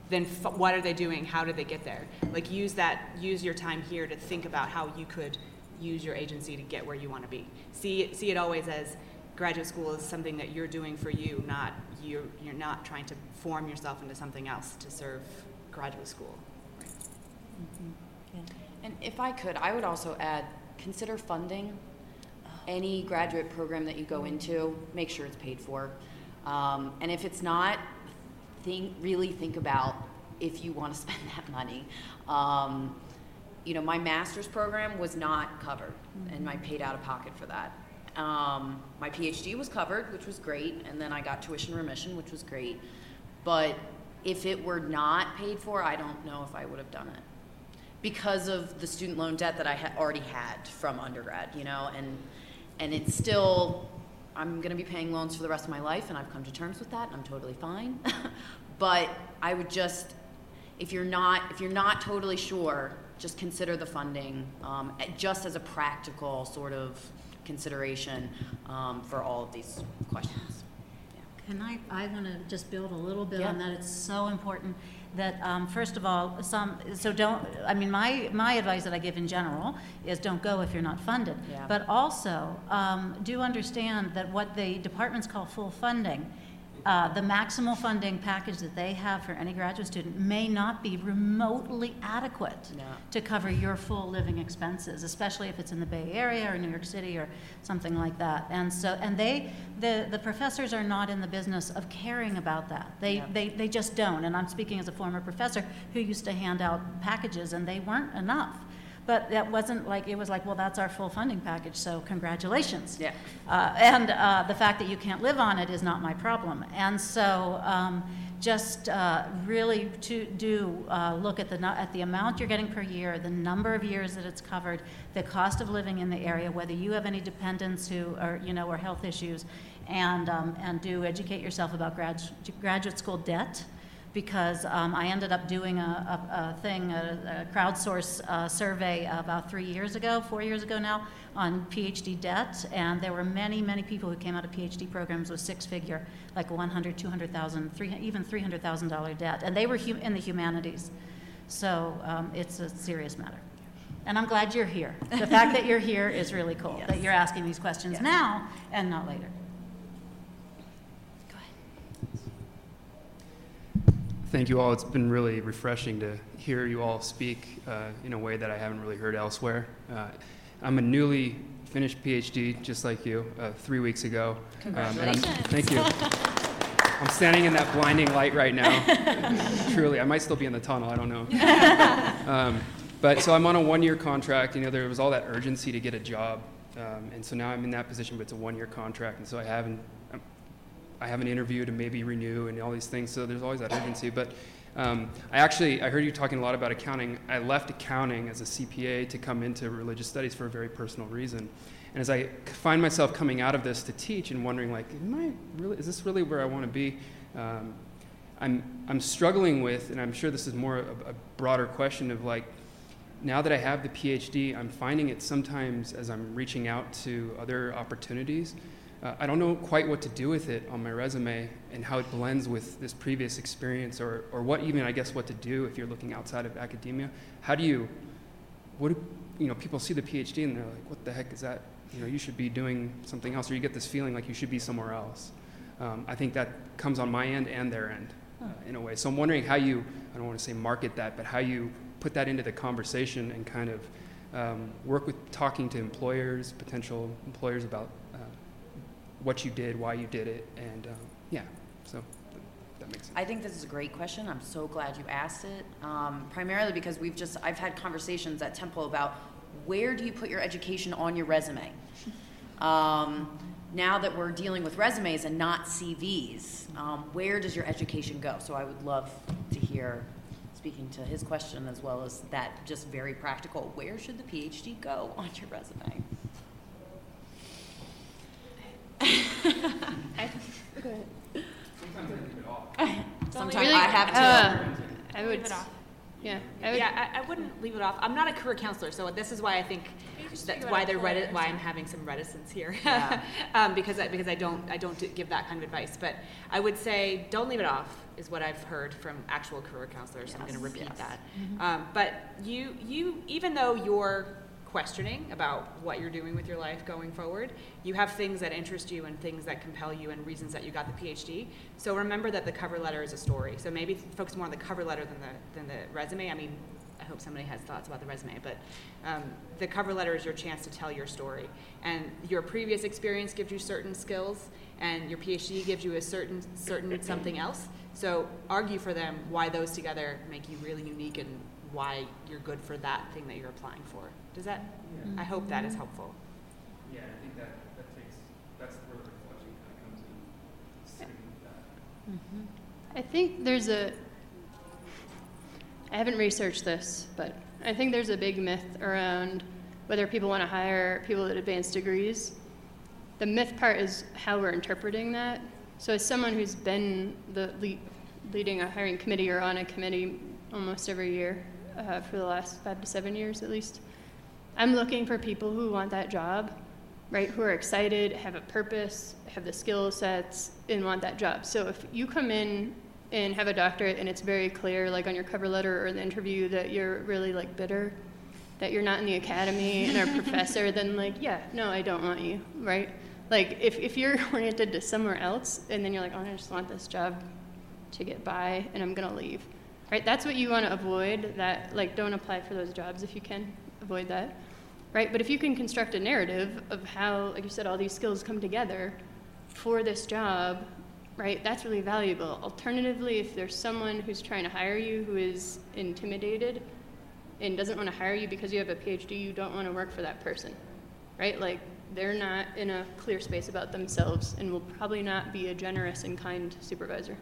Then f- what are they doing? How did they get there? Like use that, use your time here to think about how you could use your agency to get where you want to be. See see it always as graduate school is something that you're doing for you, not you're, you're not trying to form yourself into something else to serve graduate school. And if I could, I would also add, consider funding any graduate program that you go into, make sure it's paid for. Um, and if it's not, think, really think about if you want to spend that money. Um, you know, my master's program was not covered, and I paid out of pocket for that. Um, my PhD was covered, which was great, and then I got tuition remission, which was great. But if it were not paid for, I don't know if I would have done it because of the student loan debt that I had already had from undergrad, you know, and and it's still I'm going to be paying loans for the rest of my life, and I've come to terms with that, and I'm totally fine. but I would just, if you're not if you're not totally sure, just consider the funding, um, just as a practical sort of consideration um, for all of these questions. Can I, I want to just build a little bit Yeah. on that. It's so important that, um, first of all, some, so don't, I mean, my, my advice that I give in general is don't go if you're not funded. Yeah. But also, um, do understand that what the departments call full funding uh, the maximal funding package that they have for any graduate student may not be remotely adequate No. to cover your full living expenses, especially if it's in the Bay Area or New York City or something like that. And so, and they, the, the professors are not in the business of caring about that. They, they, they just don't. And I'm speaking as a former professor who used to hand out packages and they weren't enough. But that wasn't like, it was like, well, that's our full funding package, so congratulations. Yeah. Uh, and uh, the fact that you can't live on it is not my problem. And so, um, just uh, really to do uh, look at the at the amount you're getting per year, the number of years that it's covered, the cost of living in the area, whether you have any dependents who are you know or health issues, and um, and do educate yourself about grad, graduate school debt because um, I ended up doing a, a, a thing, a, a crowdsource uh, survey about three years ago, four years ago now, on PhD debt, and there were many, many people who came out of PhD programs with six-figure, like 100, 200,000, 300, even $300,000 debt, and they were hu- in the humanities. So um, it's a serious matter. And I'm glad you're here. The fact that you're here is really cool, that you're asking these questions Yes. now and not later. Thank you all. It's been really refreshing to hear you all speak uh, in a way that I haven't really heard elsewhere. Uh, I'm a newly finished PhD, just like you, uh, three weeks ago. Um, Congratulations. thank you. I'm standing in that blinding light right now. Truly, I might still be in the tunnel. I don't know. Um, but so I'm on a one-year contract. You know, there was all that urgency to get a job, um, and so now I'm in that position. But it's a one-year contract, and so I haven't. I'm, I have an interview to maybe renew and all these things. So there's always that urgency. But um, I actually I heard you talking a lot about accounting. I left accounting as a CPA to come into religious studies for a very personal reason. And as I find myself coming out of this to teach and wondering, like, am I really? Is this really where I want to be? Um, I'm I'm struggling with, and I'm sure this is more a, a broader question of like, now that I have the PhD, I'm finding it sometimes as I'm reaching out to other opportunities, uh, I don't know quite what to do with it on my resume and how it blends with this previous experience, or or what even I guess what to do if you're looking outside of academia. How do you, what do you know? People see the PhD and they're like, what the heck is that? You know, you should be doing something else, or you get this feeling like you should be somewhere else. Um, I think that comes on my end and their end uh, in a way. So I'm wondering how you, I don't want to say market that, but how you put that into the conversation and kind of um, work with talking to employers, potential employers about what you did, why you did it, and um, yeah, so th- that makes sense. I think this is a great question. I'm so glad you asked it. Um, primarily because we've just, I've had conversations at Temple about where do you put your education on your resume? Um, now that we're dealing with resumes and not CVs, um, where does your education go? So I would love to hear, speaking to his question as well as that just very practical, where should the PhD go on your resume? Go ahead. Sometimes Really? I have to. Uh, I would, Leave it off. yeah, I would, Yeah, I, I wouldn't leave it off. I'm not a career counselor, so this is why I think just that's figure why out they're employers. reti- why I'm having some reticence here. Yeah. um, because I, because I don't I don't do- give that kind of advice. But I would say don't leave it off is what I've heard from actual career counselors. I'm going to repeat yes. that. Um, but you you even though you're questioning about what you're doing with your life going forward, you have things that interest you and things that compel you and reasons that you got the PhD. So remember that the cover letter is a story. So maybe focus more on the cover letter than the than the resume. I mean, I hope somebody has thoughts about the resume, but um, the cover letter is your chance to tell your story. And your previous experience gives you certain skills, and your PhD gives you a certain certain something else. So argue for them why those together make you really unique and why you're good for that thing that you're applying for. Does that? Yeah. I hope that is helpful. Yeah, I think that, that takes, that's where the reflection kind of comes in, sitting with that. I think there's a, I haven't researched this, but I think there's a big myth around whether people want to hire people with advanced degrees. The myth part is how we're interpreting that. So, as someone who's been the lead, leading a hiring committee or on a committee almost every year uh, for the last five to seven years at least, I'm looking for people who want that job, right? Who are excited, have a purpose, have the skill sets, and want that job. So if you come in and have a doctorate and it's very clear, like on your cover letter or the interview, that you're really like bitter, that you're not in the academy and are a professor, then like, yeah, no, I don't want you, right? Like, if, if you're oriented to somewhere else and then you're like, oh, I just want this job to get by and I'm going to leave, right? That's what you want to avoid. That, like, don't apply for those jobs if you can avoid that, right? But if you can construct a narrative of how, like you said, all these skills come together for this job, right, that's really valuable. Alternatively, if there's someone who's trying to hire you who is intimidated and doesn't want to hire you because you have a PhD, you don't want to work for that person, right? Like, they're not in a clear space about themselves and will probably not be a generous and kind supervisor.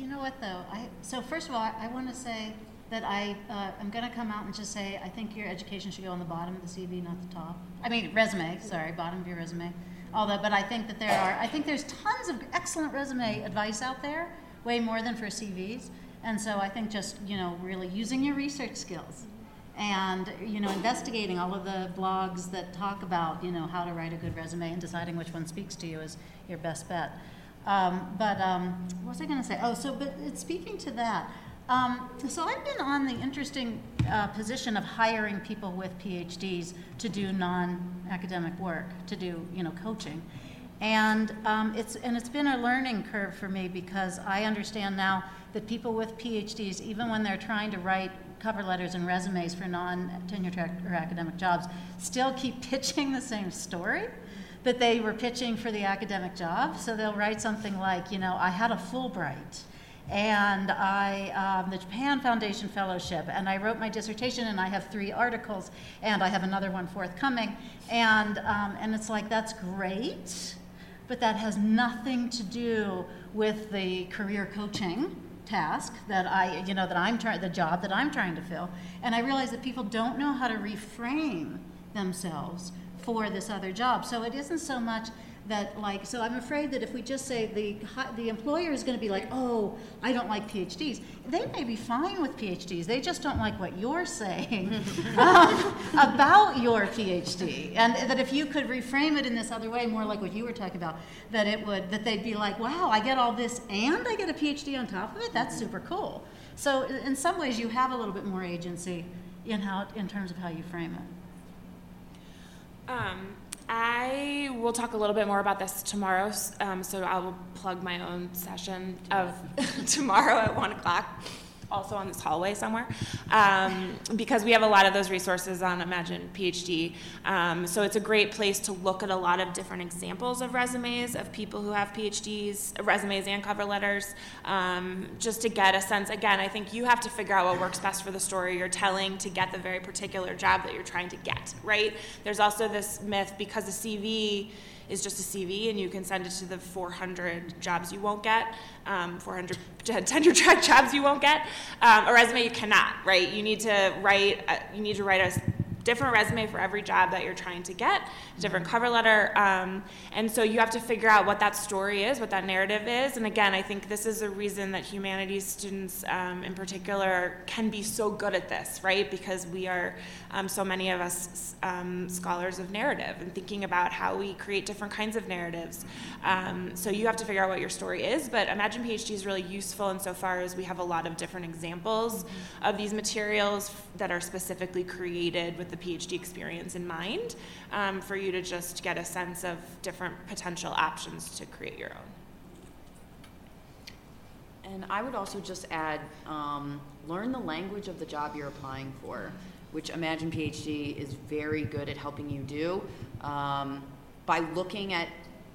You know what though? I, so first of all, I, I want to say that I uh, I'm going to come out and just say I think your education should go on the bottom of the CV, not the top. I mean resume. Sorry, bottom of your resume. Although, but I think that there are I think there's tons of excellent resume advice out there, way more than for CVs. And so I think just you know really using your research skills and you know investigating all of the blogs that talk about you know how to write a good resume and deciding which one speaks to you is your best bet um, but um, what was i going to say oh so but speaking to that um, so i've been on the interesting uh, position of hiring people with phds to do non-academic work to do you know coaching and um, it's and it's been a learning curve for me because i understand now that people with phds even when they're trying to write cover letters and resumes for non-tenure track or academic jobs still keep pitching the same story that they were pitching for the academic job. So they'll write something like, you know, I had a Fulbright and I, um, the Japan Foundation Fellowship, and I wrote my dissertation, and I have three articles, and I have another one forthcoming, and um, and it's like that's great, but that has nothing to do with the career coaching task that I, you know, that I'm trying, the job that I'm trying to fill. And I realize that people don't know how to reframe themselves for this other job. So it isn't so much that like so i'm afraid that if we just say the the employer is going to be like oh i don't like phds they may be fine with phds they just don't like what you're saying um, about your phd and that if you could reframe it in this other way more like what you were talking about that it would that they'd be like wow i get all this and i get a phd on top of it? That's super cool. So in some ways you have a little bit more agency in how in terms of how you frame it. Um, I will talk a little bit more about this tomorrow, um, so I will plug my own session of tomorrow at one o'clock also on this hallway somewhere, um, because we have a lot of those resources on Imagine PhD. Um, so it's a great place to look at a lot of different examples of resumes of people who have PhDs, resumes and cover letters, um, just to get a sense. Again, I think you have to figure out what works best for the story you're telling to get the very particular job that you're trying to get, right? There's also this myth because a CV is just a CV and you can send it to the 400 jobs you won't get, um, 400 tenure track jobs you won't get. Um, a resume you cannot, right? You need to write, uh, you need to write a different resume for every job that you're trying to get, different cover letter. Um, and so you have to figure out what that story is, what that narrative is. And again, I think this is a reason that humanities students um, in particular can be so good at this, right? Because we are, um, so many of us, um, scholars of narrative and thinking about how we create different kinds of narratives. Um, so you have to figure out what your story is. But Imagine PhD is really useful insofar as we have a lot of different examples of these materials that are specifically created with the PhD experience in mind um, for you to just get a sense of different potential options to create your own. And I would also just add um, learn the language of the job you're applying for, which Imagine PhD is very good at helping you do. Um, by looking at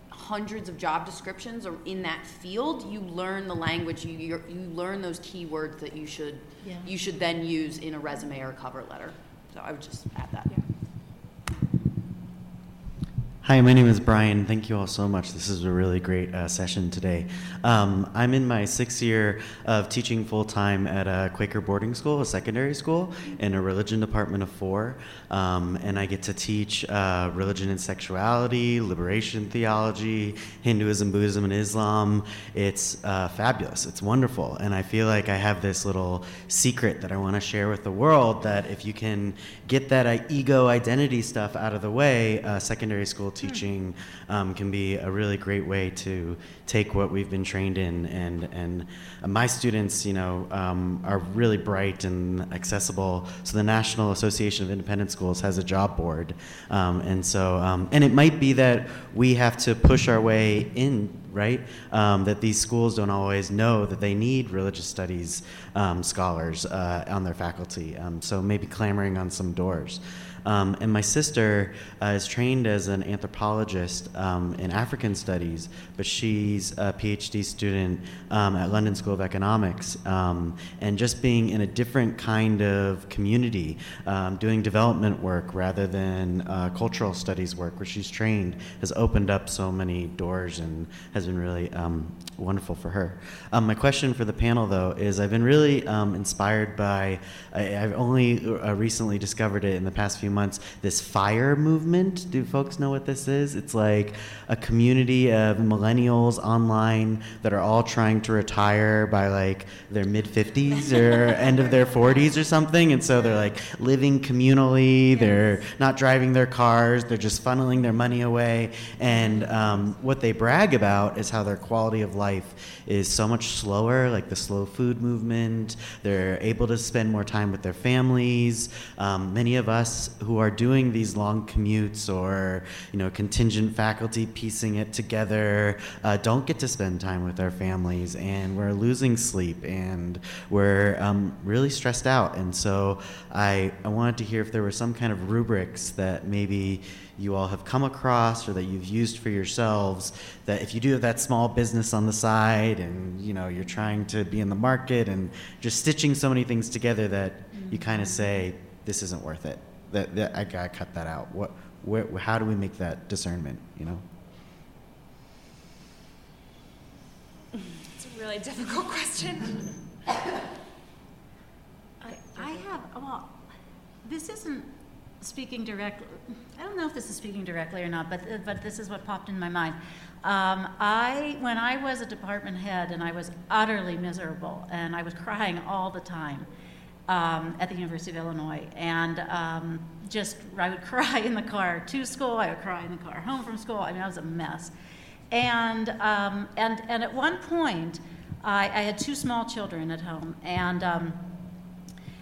hundreds of job descriptions or in that field, you learn the language, you, you learn those keywords that you should, yeah. you should then use in a resume or a cover letter. So I would just add that. Yeah. Hi, my name is Brian. Thank you all so much. This is a really great uh, session today. Um, I'm in my sixth year of teaching full time at a Quaker boarding school, a secondary school, in a religion department of four. Um, and I get to teach uh, religion and sexuality, liberation theology, Hinduism, Buddhism, and Islam. It's uh, fabulous. It's wonderful. And I feel like I have this little secret that I want to share with the world that if you can get that uh, ego identity stuff out of the way, uh, secondary school teaching um, can be a really great way to take what we've been trained in. And, and my students, you know, um, are really bright and accessible. So the National Association of Independent Schools has a job board. Um, and so, um, and it might be that we have to push our way in right? Um, that these schools don't always know that they need religious studies um, scholars uh, on their faculty. Um, so maybe clamoring on some doors. Um, and my sister uh, is trained as an anthropologist um, in African studies, but she's a PhD student um, at London School of Economics. Um, and just being in a different kind of community, um, doing development work rather than uh, cultural studies work, where she's trained, has opened up so many doors and has been really um, wonderful for her. my question for the panel, though, is I've been really inspired by, I, have only uh, recently discovered it in the past few months this fire movement. Do folks know what this is? It's like a community of millennials online that are all trying to retire by like their mid 50s or end of their 40s or something. And so they're like living communally, yes. they're not driving their cars, they're just funneling their money away. And um, what they brag about is how their quality of life is so much slower, like the slow food movement. They're able to spend more time with their families. Um, many of us who are doing these long commutes or you know contingent faculty piecing it together uh, don't get to spend time with our families and we're losing sleep and we're um, really stressed out and so I, I wanted to hear if there were some kind of rubrics that maybe you all have come across or that you've used for yourselves that if you do have that small business on the side and you know you're trying to be in the market and just stitching so many things together that you kind of mm-hmm. say this isn't worth it that, that I gotta cut that out. What, where, how do we make that discernment? You know. It's a really difficult question. I, I have well, this isn't speaking directly. I don't know if this is speaking directly or not, but but this is what popped in my mind. Um, I when I was a department head and I was utterly miserable and I was crying all the time um, at the University of Illinois. And um, just, I would cry in the car to school, I would cry in the car home from school. I mean, I was a mess. And, um, and, and at one point, I, I, had two small children at home, and, um,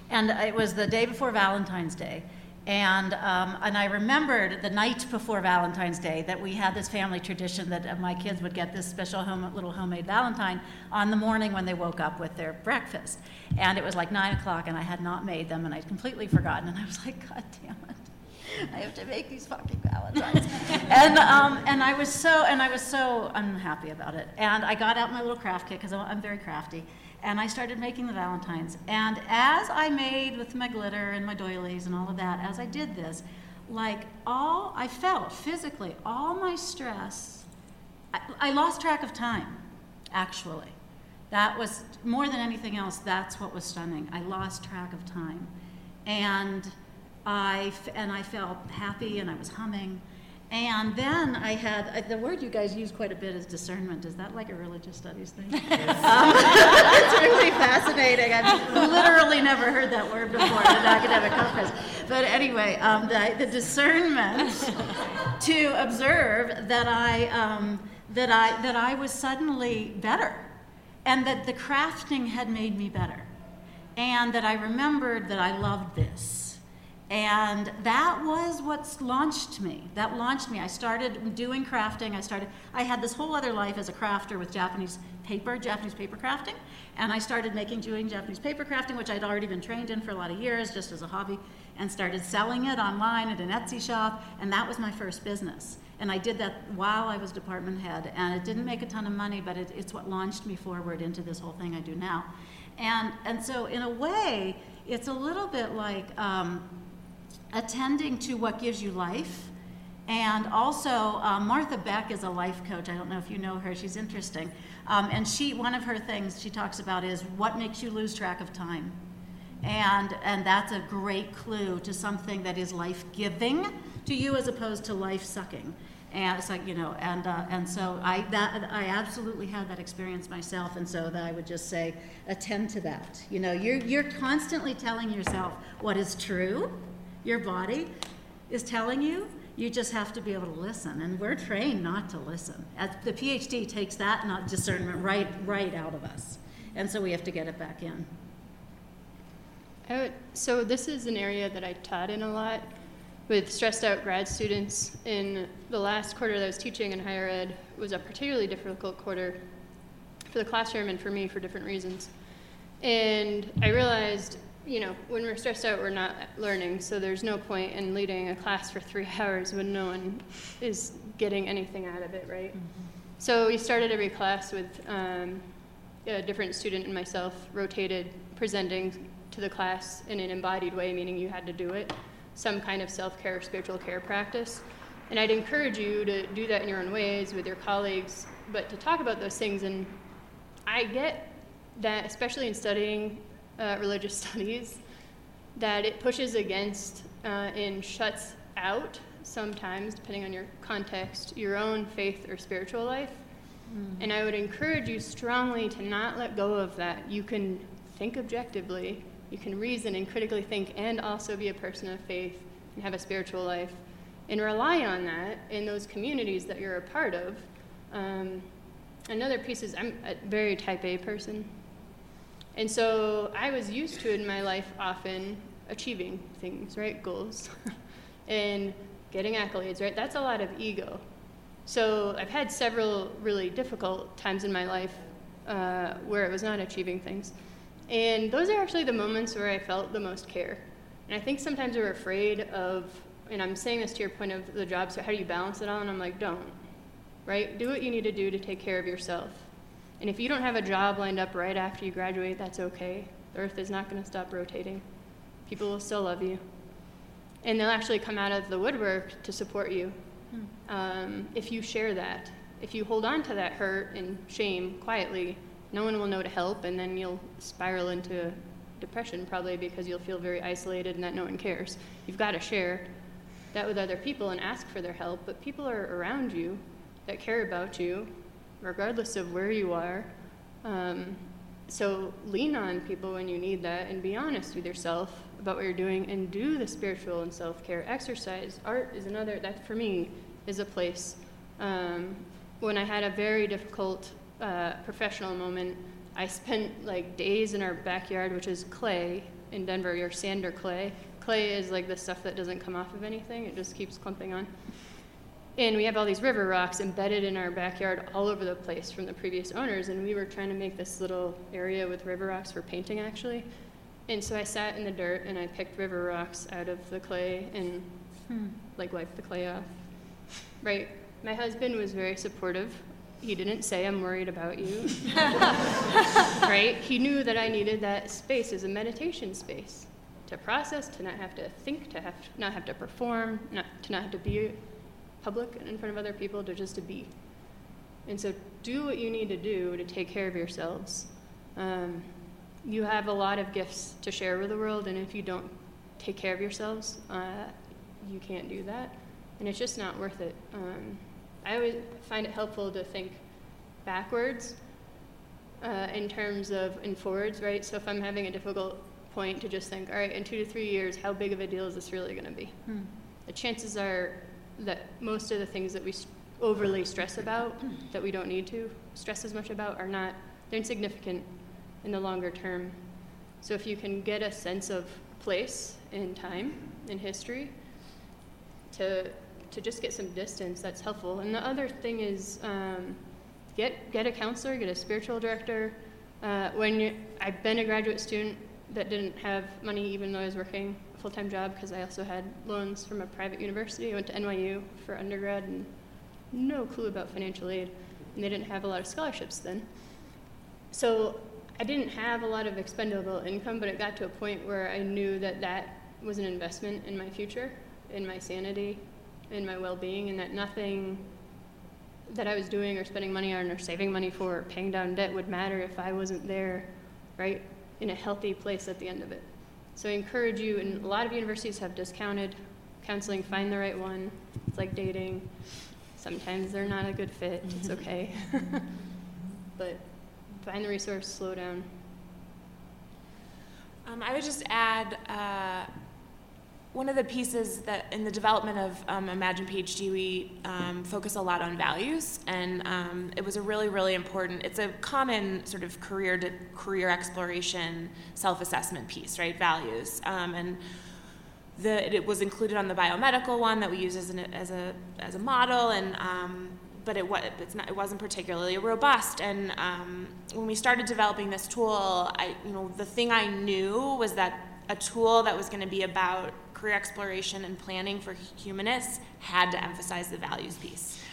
and it was the day before Valentine's Day. And, um, and I remembered the night before Valentine's Day that we had this family tradition that uh, my kids would get this special home, little homemade Valentine on the morning when they woke up with their breakfast. And it was like nine o'clock, and I had not made them, and I'd completely forgotten. And I was like, God damn it. I have to make these fucking valentines. and, um, and I was so, and I was so unhappy about it. And I got out my little craft kit, because I'm very crafty and I started making the Valentines. And as I made with my glitter and my doilies and all of that, as I did this, like all I felt physically, all my stress, I, I lost track of time, actually. That was more than anything else, that's what was stunning. I lost track of time. And I, and I felt happy and I was humming. And then I had uh, the word you guys use quite a bit is discernment. Is that like a religious studies thing? um, it's really fascinating. I've literally never heard that word before in an academic conference. But anyway, um, the, the, discernment to observe that I um, that I that I was suddenly better, and that the crafting had made me better, and that I remembered that I loved this and that was what launched me. That launched me. I started doing crafting. I started, I had this whole other life as a crafter with Japanese paper, Japanese paper crafting. And I started making, doing Japanese paper crafting, which I'd already been trained in for a lot of years, just as a hobby, and started selling it online at an Etsy shop. And that was my first business. And I did that while I was department head. And it didn't make a ton of money, but it, it's what launched me forward into this whole thing I do now. And, and so, in a way, it's a little bit like, um, attending to what gives you life. And also, um, Martha Beck is a life coach. I don't know if you know her. She's interesting. Um, and she, one of her things she talks about is what makes you lose track of time. And, and that's a great clue to something that is life giving to you as opposed to life sucking. And it's like, you know, and, uh, and so I, that, I absolutely had that experience myself. And so that I would just say, attend to that. You know, you're, you're constantly telling yourself what is true your body is telling you, You just have to be able to listen, and we're trained not to listen. The PhD takes that not discernment right right out of us, and so we have to get it back in. Would, so this is an area that I taught in a lot with stressed out grad students. In the last quarter that I was teaching in higher ed was a particularly difficult quarter for the classroom and for me for different reasons. And I realized, you know, when we're stressed out, we're not learning. So there's no point in leading a class for three hours when no one is getting anything out of it, right? Mm-hmm. So we started every class with um, a different student and myself rotated presenting to the class in an embodied way, meaning you had to do it, some kind of self care, spiritual care practice. And I'd encourage you to do that in your own ways with your colleagues, but to talk about those things. And I get that, especially in studying uh, religious studies, that it pushes against uh, and shuts out sometimes, depending on your context, your own faith or spiritual life. Mm. And I would encourage you strongly to not let go of that. You can think objectively you can reason and critically think and also be a person of faith and have a spiritual life and rely on that in those communities that you're a part of. Um, another piece is I'm a very type A person. And so I was used to in my life often achieving things, right? Goals. and getting accolades, right? That's a lot of ego. So I've had several really difficult times in my life uh, where I was not achieving things. And those are actually the moments where I felt the most care. And I think sometimes we're afraid of, and I'm saying this to your point of the job, so how do you balance it all? And I'm like, don't, right? Do what you need to do to take care of yourself. And if you don't have a job lined up right after you graduate, that's okay. The earth is not going to stop rotating. People will still love you. And they'll actually come out of the woodwork to support you hmm. um, if you share that. If you hold on to that hurt and shame quietly, no one will know to help, and then you'll spiral into depression probably because you'll feel very isolated and that no one cares. You've got to share that with other people and ask for their help, but people are around you that care about you, regardless of where you are. Um, so lean on people when you need that and be honest with yourself about what you're doing and do the spiritual and self care. Exercise, art is another, that for me is a place. Um, when I had a very difficult uh, professional moment, I spent like days in our backyard, which is clay in Denver, your sand or clay. Clay is like the stuff that doesn't come off of anything, it just keeps clumping on. And we have all these river rocks embedded in our backyard all over the place from the previous owners, and we were trying to make this little area with river rocks for painting actually. And so I sat in the dirt and I picked river rocks out of the clay and hmm. like wiped the clay off. Right? My husband was very supportive he didn't say, I'm worried about you. right? He knew that I needed that space as a meditation space to process, to not have to think, to have not have to perform, not, to not have to be public and in front of other people, to just to be. And so do what you need to do to take care of yourselves. Um, you have a lot of gifts to share with the world, and if you don't take care of yourselves, uh, you can't do that. And it's just not worth it. Um, I always find it helpful to think backwards uh, in terms of in forwards, right? So if I'm having a difficult point, to just think, all right, in two to three years, how big of a deal is this really going to be? Hmm. The chances are that most of the things that we overly stress about, that we don't need to stress as much about, are not, they're insignificant in the longer term. So if you can get a sense of place in time, in history, to to just get some distance, that's helpful. And the other thing is um, get, get a counselor, get a spiritual director. Uh, when you, I've been a graduate student that didn't have money even though I was working a full-time job because I also had loans from a private university. I went to NYU for undergrad and no clue about financial aid. And they didn't have a lot of scholarships then. So I didn't have a lot of expendable income, but it got to a point where I knew that that was an investment in my future, in my sanity, in my well-being and that nothing that I was doing or spending money on or saving money for or paying down debt would matter if I wasn't there, right, in a healthy place at the end of it. So I encourage you, and a lot of universities have discounted counseling, find the right one. It's like dating. Sometimes they're not a good fit, it's mm-hmm. okay. but find the resource, slow down. Um, I would just add uh, one of the pieces that in the development of um, Imagine PhD, we um, focus a lot on values, and um, it was a really, really important. It's a common sort of career to career exploration, self-assessment piece, right? Values, um, and the it was included on the biomedical one that we use as an as a as a model, and um, but it not it wasn't particularly robust. And um, when we started developing this tool, I you know the thing I knew was that a tool that was going to be about career exploration and planning for humanists had to emphasize the values piece.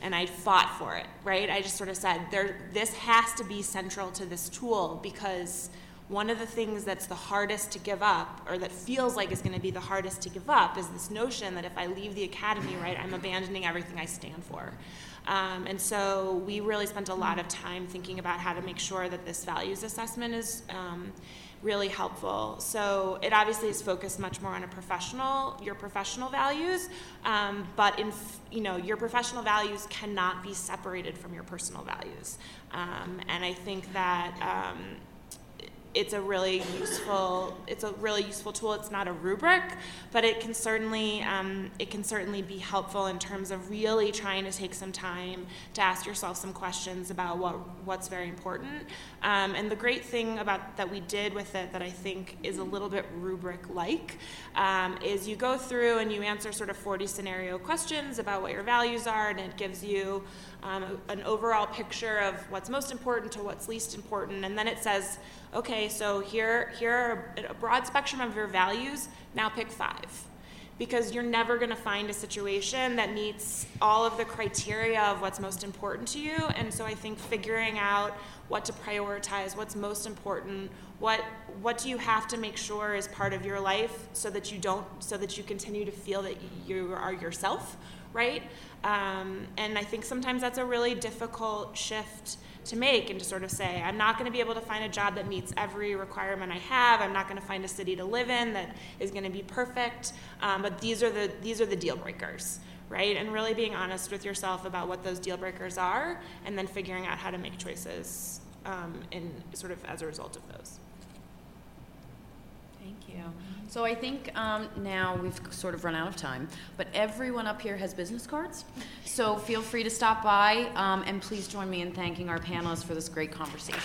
And I fought for it, right? I just sort of said, there, this has to be central to this tool because one of the things that's the hardest to give up, or that feels like is going to be the hardest to give up, is this notion that if I leave the academy, right, I'm abandoning everything I stand for. Um, and so we really spent a lot of time thinking about how to make sure that this values assessment is um, really helpful. So it obviously is focused much more on a professional, your professional values, um, but in you know your professional values cannot be separated from your personal values. Um, and I think that um, it's a really useful it's a really useful tool. It's not a rubric but it can certainly um, it can certainly be helpful in terms of really trying to take some time to ask yourself some questions about what what's very important. Um, and the great thing about that we did with it that i think is a little bit rubric like um, is you go through and you answer sort of 40 scenario questions about what your values are and it gives you um, an overall picture of what's most important to what's least important and then it says okay, so here, here are a broad spectrum of your values, now pick five. Because you're never going to find a situation that meets all of the criteria of what's most important to you. And so I think figuring out what to prioritize, what's most important, what what do you have to make sure is part of your life so that you don't so that you continue to feel that you are yourself, right? Um, and I think sometimes that's a really difficult shift to make and to sort of say, I'm not going to be able to find a job that meets every requirement I have. I'm not going to find a city to live in that is going to be perfect. Um, but these are the these are the deal breakers, right? And really being honest with yourself about what those deal breakers are, and then figuring out how to make choices um, in sort of as a result of those. Thank you. So I think um, now we've sort of run out of time, but everyone up here has business cards. So feel free to stop by um, and please join me in thanking our panelists for this great conversation.